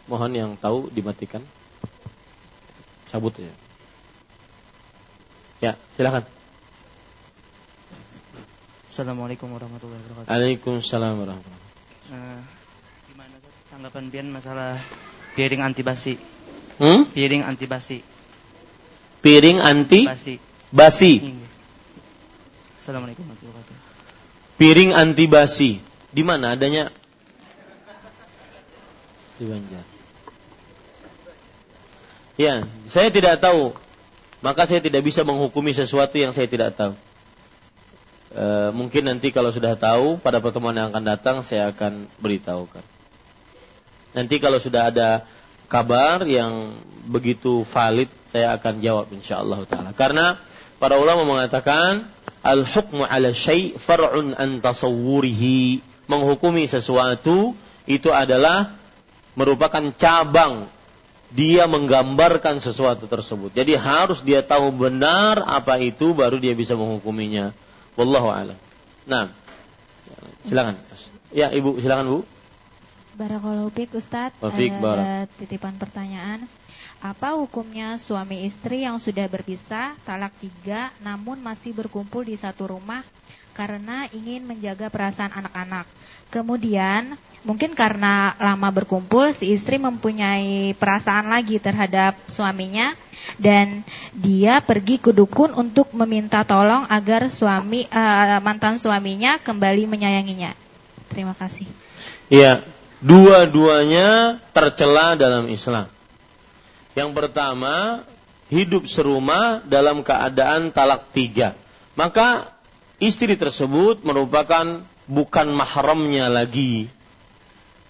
Mohon yang tahu dimatikan. Cabut ya. Ya, silakan. Assalamualaikum warahmatullahi wabarakatuh. Waalaikumsalam warahmatullahi wabarakatuh. Uh, gimana tanggapan Bian masalah piring anti basi? Hmm? Piring anti basi. Piring anti basi. Basi. Iya. Assalamualaikum warahmatullahi wabarakatuh. Piring anti basi. Di mana adanya? Di Banjar. Ya, saya tidak tahu. Maka saya tidak bisa menghukumi sesuatu yang saya tidak tahu. E, mungkin nanti kalau sudah tahu pada pertemuan yang akan datang saya akan beritahukan. Nanti kalau sudah ada kabar yang begitu valid saya akan jawab insya Allah taala. Karena para ulama mengatakan al-hukmu ala syai' far'un an tasawwurihi. Menghukumi sesuatu itu adalah merupakan cabang dia menggambarkan sesuatu tersebut. Jadi harus dia tahu benar apa itu baru dia bisa menghukuminya. Wallahu a'lam. Nah, silakan. Ya, Ibu, silakan Bu. Barakallahu fiik Ustaz. Wafik, Ada titipan pertanyaan. Apa hukumnya suami istri yang sudah berpisah, talak tiga, namun masih berkumpul di satu rumah karena ingin menjaga perasaan anak-anak? Kemudian mungkin karena lama berkumpul si istri mempunyai perasaan lagi terhadap suaminya dan dia pergi ke dukun untuk meminta tolong agar suami uh, mantan suaminya kembali menyayanginya. Terima kasih. Iya, dua-duanya tercela dalam Islam. Yang pertama, hidup serumah dalam keadaan talak tiga. Maka istri tersebut merupakan bukan mahramnya lagi.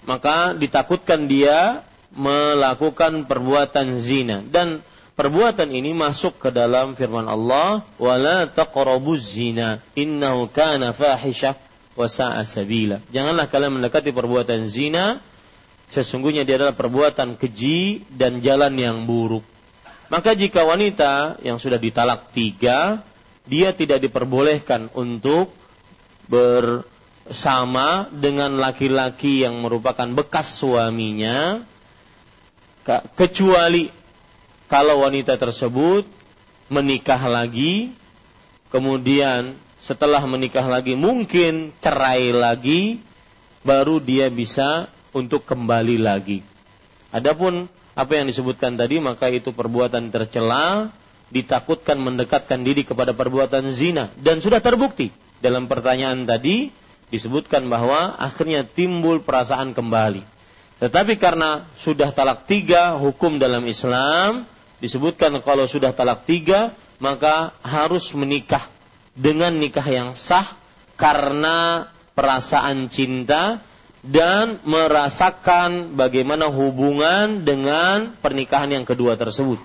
Maka ditakutkan dia melakukan perbuatan zina. Dan perbuatan ini masuk ke dalam firman Allah wala taqrabuz zina innahu kana sabila. Janganlah kalian mendekati perbuatan zina sesungguhnya dia adalah perbuatan keji dan jalan yang buruk. Maka jika wanita yang sudah ditalak tiga dia tidak diperbolehkan untuk ber sama dengan laki-laki yang merupakan bekas suaminya kecuali kalau wanita tersebut menikah lagi kemudian setelah menikah lagi mungkin cerai lagi baru dia bisa untuk kembali lagi. Adapun apa yang disebutkan tadi maka itu perbuatan tercela ditakutkan mendekatkan diri kepada perbuatan zina. Dan sudah terbukti. Dalam pertanyaan tadi disebutkan bahwa akhirnya timbul perasaan kembali. Tetapi karena sudah talak tiga, hukum dalam Islam disebutkan kalau sudah talak tiga, maka harus menikah dengan nikah yang sah karena perasaan cinta dan merasakan bagaimana hubungan dengan pernikahan yang kedua tersebut.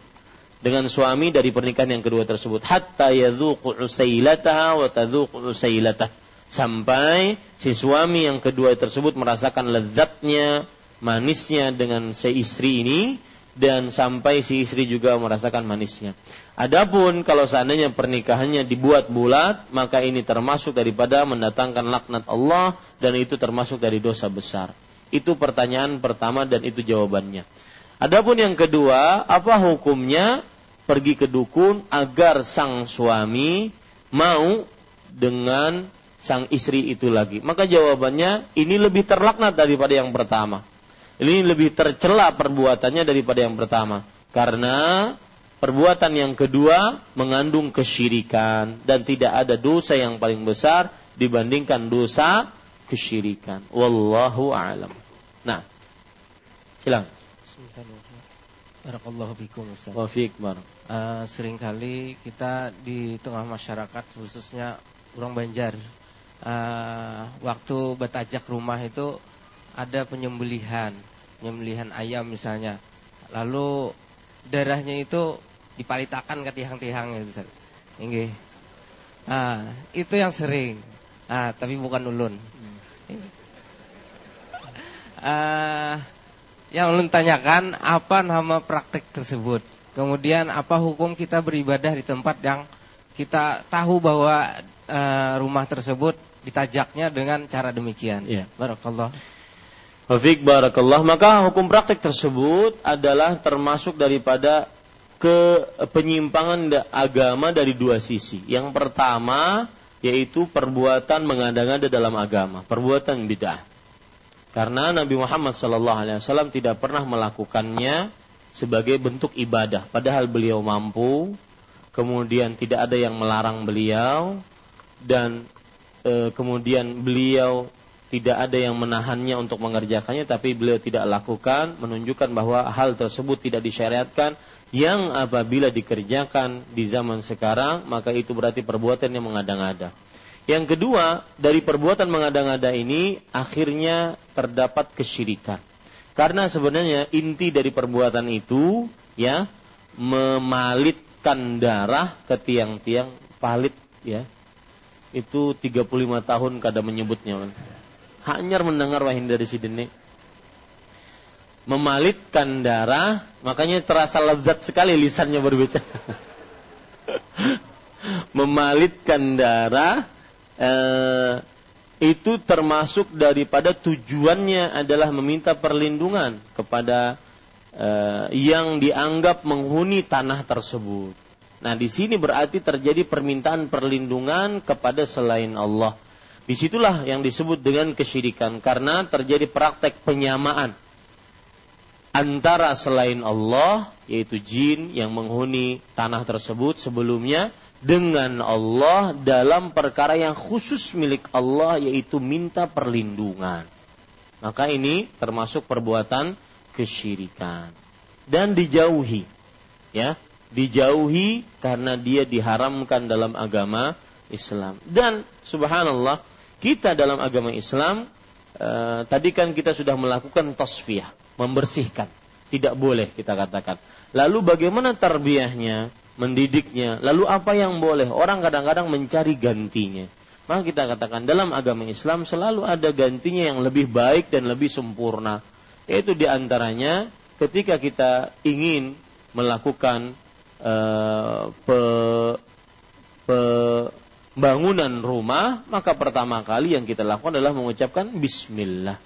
Dengan suami dari pernikahan yang kedua tersebut. Hatta yadzuqu usailataha wa tadzuqu usailatah. Sampai si suami yang kedua tersebut merasakan lezatnya, manisnya dengan si istri ini dan sampai si istri juga merasakan manisnya. Adapun kalau seandainya pernikahannya dibuat bulat, maka ini termasuk daripada mendatangkan laknat Allah dan itu termasuk dari dosa besar. Itu pertanyaan pertama dan itu jawabannya. Adapun yang kedua, apa hukumnya pergi ke dukun agar sang suami mau dengan sang istri itu lagi? Maka jawabannya ini lebih terlaknat daripada yang pertama. Ini lebih tercela perbuatannya daripada yang pertama. Karena perbuatan yang kedua mengandung kesyirikan dan tidak ada dosa yang paling besar dibandingkan dosa kesyirikan. Wallahu a'lam. Nah, silakan. Barakallahu fikum Ustaz. Wa fiik Uh, sering kali kita di tengah masyarakat khususnya orang Banjar uh, waktu betajak rumah itu ada penyembelihan, penyembelihan ayam misalnya. Lalu darahnya itu dipalitakan ke tiang-tiang itu. Ini. Nah, itu yang sering. Ah, tapi bukan ulun. Uh, yang ulun tanyakan apa nama praktek tersebut. Kemudian apa hukum kita beribadah di tempat yang kita tahu bahwa uh, rumah tersebut ditajaknya dengan cara demikian. Ya. Barakallah. Wafik barakallah. Maka hukum praktek tersebut adalah termasuk daripada ke penyimpangan agama dari dua sisi. Yang pertama yaitu perbuatan mengada-ngada dalam agama, perbuatan bid'ah. Karena Nabi Muhammad SAW tidak pernah melakukannya sebagai bentuk ibadah, padahal beliau mampu, kemudian tidak ada yang melarang beliau, dan e, kemudian beliau tidak ada yang menahannya untuk mengerjakannya tapi beliau tidak lakukan menunjukkan bahwa hal tersebut tidak disyariatkan yang apabila dikerjakan di zaman sekarang maka itu berarti perbuatan yang mengada-ngada. Yang kedua, dari perbuatan mengada-ngada ini akhirnya terdapat kesyirikan. Karena sebenarnya inti dari perbuatan itu ya memalitkan darah ke tiang-tiang palit ya itu 35 tahun kada menyebutnya. Hanyar mendengar wahin dari si dene. Memalitkan darah, makanya terasa lezat sekali lisannya berbicara. memalitkan darah eh, itu termasuk daripada tujuannya adalah meminta perlindungan kepada eh, yang dianggap menghuni tanah tersebut. Nah, di sini berarti terjadi permintaan perlindungan kepada selain Allah. Di situlah yang disebut dengan kesyirikan karena terjadi praktek penyamaan antara selain Allah yaitu jin yang menghuni tanah tersebut sebelumnya dengan Allah dalam perkara yang khusus milik Allah yaitu minta perlindungan. Maka ini termasuk perbuatan kesyirikan. Dan dijauhi ya. Dijauhi karena dia diharamkan dalam agama Islam. Dan subhanallah kita dalam agama Islam eh, tadi kan kita sudah melakukan tasfiyah membersihkan. Tidak boleh kita katakan. Lalu bagaimana tarbiyahnya mendidiknya? Lalu apa yang boleh? Orang kadang-kadang mencari gantinya. Maka kita katakan dalam agama Islam selalu ada gantinya yang lebih baik dan lebih sempurna. Yaitu di antaranya ketika kita ingin melakukan uh, pe, pembangunan rumah, maka pertama kali yang kita lakukan adalah mengucapkan Bismillah.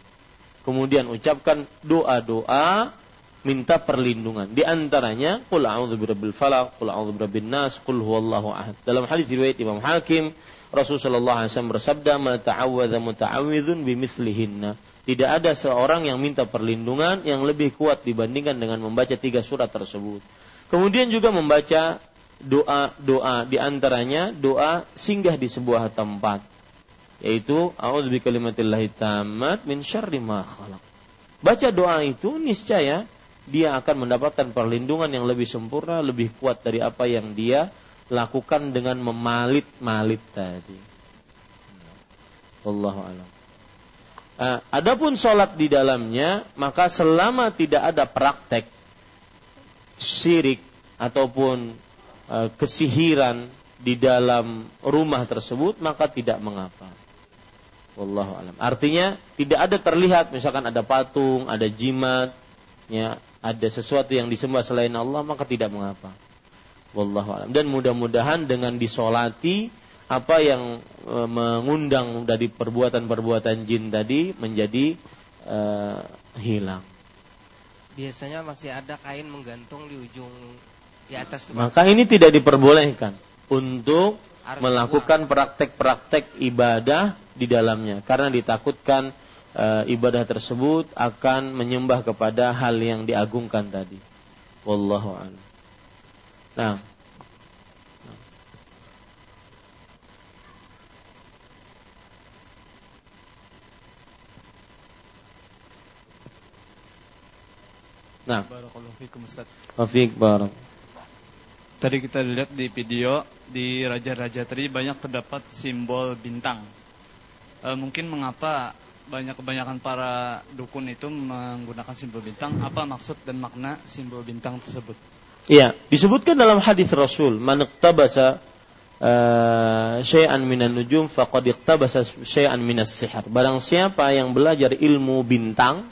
Kemudian ucapkan doa-doa minta perlindungan. Di antaranya, Qul a'udzu birabbil falaq, Qul a'udzu birabbin nas, Qul huwallahu ahad. Dalam hadis riwayat Imam Hakim, Rasulullah SAW bersabda, "Ma ta'awwadza muta'awwidzun bimithlihinna." Tidak ada seorang yang minta perlindungan yang lebih kuat dibandingkan dengan membaca tiga surat tersebut. Kemudian juga membaca doa-doa di antaranya doa singgah di sebuah tempat yaitu a'udzu bikalimatillahi tammat min syarri ma. Baca doa itu niscaya dia akan mendapatkan perlindungan yang lebih sempurna, lebih kuat dari apa yang dia lakukan dengan memalit-malit tadi. Wallahu a'lam. Uh, adapun sholat di dalamnya, maka selama tidak ada praktek syirik ataupun uh, kesihiran di dalam rumah tersebut, maka tidak mengapa. Wallahu alam. Artinya tidak ada terlihat misalkan ada patung, ada jimat, ya, ada sesuatu yang disembah selain Allah, maka tidak mengapa. Wallahu alam. Dan mudah-mudahan dengan disolati apa yang e, mengundang dari perbuatan-perbuatan jin tadi menjadi e, hilang. Biasanya masih ada kain menggantung di ujung di atas. Maka ini tidak diperbolehkan untuk Harus melakukan praktek-praktek ibadah di dalamnya karena ditakutkan e, ibadah tersebut akan menyembah kepada hal yang diagungkan tadi. Wallahu a'lam. Nah, Nah. Barakallahu fikum Ustaz. Wafik barak. Tadi kita lihat di video di raja-raja tadi banyak terdapat simbol bintang. E, mungkin mengapa banyak kebanyakan para dukun itu menggunakan simbol bintang? Apa maksud dan makna simbol bintang tersebut? Iya, disebutkan dalam hadis Rasul, "Man iqtabasa uh, syai'an minan nujum faqad iqtabasa syai'an minas sihir." Barang siapa yang belajar ilmu bintang,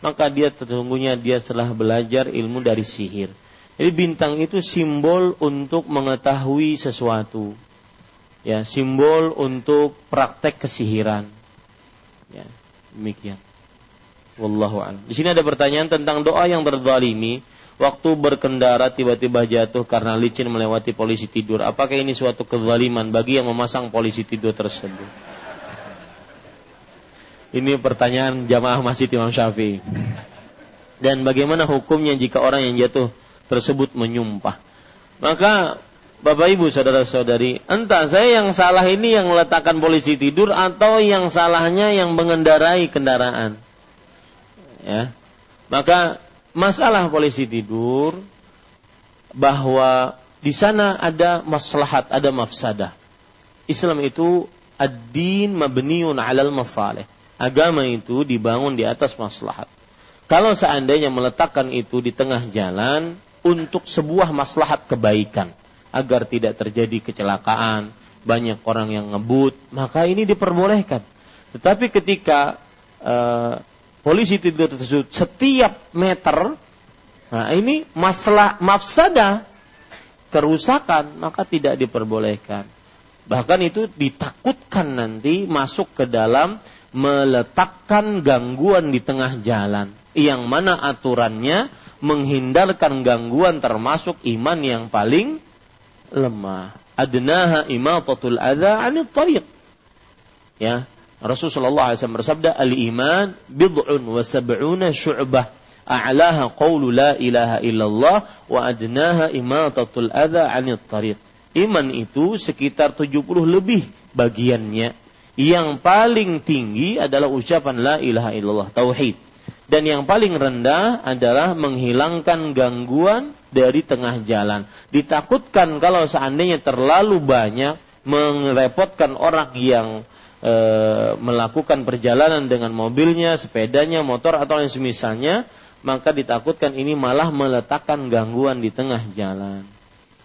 maka dia sesungguhnya dia telah belajar ilmu dari sihir. Jadi bintang itu simbol untuk mengetahui sesuatu. Ya, simbol untuk praktek kesihiran. Ya, demikian. Wallahu a'lam. Di sini ada pertanyaan tentang doa yang terzalimi waktu berkendara tiba-tiba jatuh karena licin melewati polisi tidur. Apakah ini suatu kezaliman bagi yang memasang polisi tidur tersebut? Ini pertanyaan jamaah masjid Imam Syafi'i. Dan bagaimana hukumnya jika orang yang jatuh tersebut menyumpah? Maka Bapak Ibu saudara-saudari, entah saya yang salah ini yang meletakkan polisi tidur atau yang salahnya yang mengendarai kendaraan. Ya. Maka masalah polisi tidur bahwa di sana ada maslahat, ada mafsadah. Islam itu ad-din mabniun 'alal masalih agama itu dibangun di atas maslahat. Kalau seandainya meletakkan itu di tengah jalan untuk sebuah maslahat kebaikan agar tidak terjadi kecelakaan, banyak orang yang ngebut, maka ini diperbolehkan. Tetapi ketika uh, polisi tidur tersebut setiap meter, nah ini masalah mafsadah kerusakan maka tidak diperbolehkan. Bahkan itu ditakutkan nanti masuk ke dalam meletakkan gangguan di tengah jalan. Yang mana aturannya menghindarkan gangguan termasuk iman yang paling lemah. Adnaha imatatul adha anit tariq. Ya, Rasulullah SAW bersabda, Al-iman bid'un wa sab'una syu'bah. A'laha qawlu la ilaha illallah wa adnaha imatatul adha anit tariq. Iman itu sekitar 70 lebih bagiannya. Yang paling tinggi adalah ucapan la ilaha illallah, tauhid. Dan yang paling rendah adalah menghilangkan gangguan dari tengah jalan. Ditakutkan kalau seandainya terlalu banyak merepotkan orang yang e, melakukan perjalanan dengan mobilnya, sepedanya, motor atau yang semisalnya, maka ditakutkan ini malah meletakkan gangguan di tengah jalan.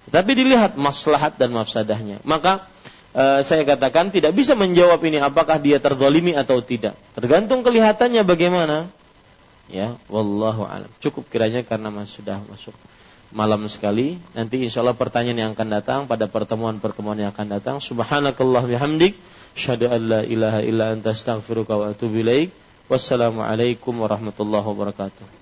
Tapi dilihat maslahat dan mafsadahnya. Maka e, saya katakan tidak bisa menjawab ini apakah dia terzalimi atau tidak. Tergantung kelihatannya bagaimana. Ya, wallahu alam. Cukup kiranya karena mas sudah masuk malam sekali. Nanti insya Allah pertanyaan yang akan datang pada pertemuan-pertemuan yang akan datang. Subhanakallah bihamdik. Syahadu an la ilaha illa anta astaghfiruka wa atubu ilaik. Wassalamualaikum warahmatullahi wabarakatuh.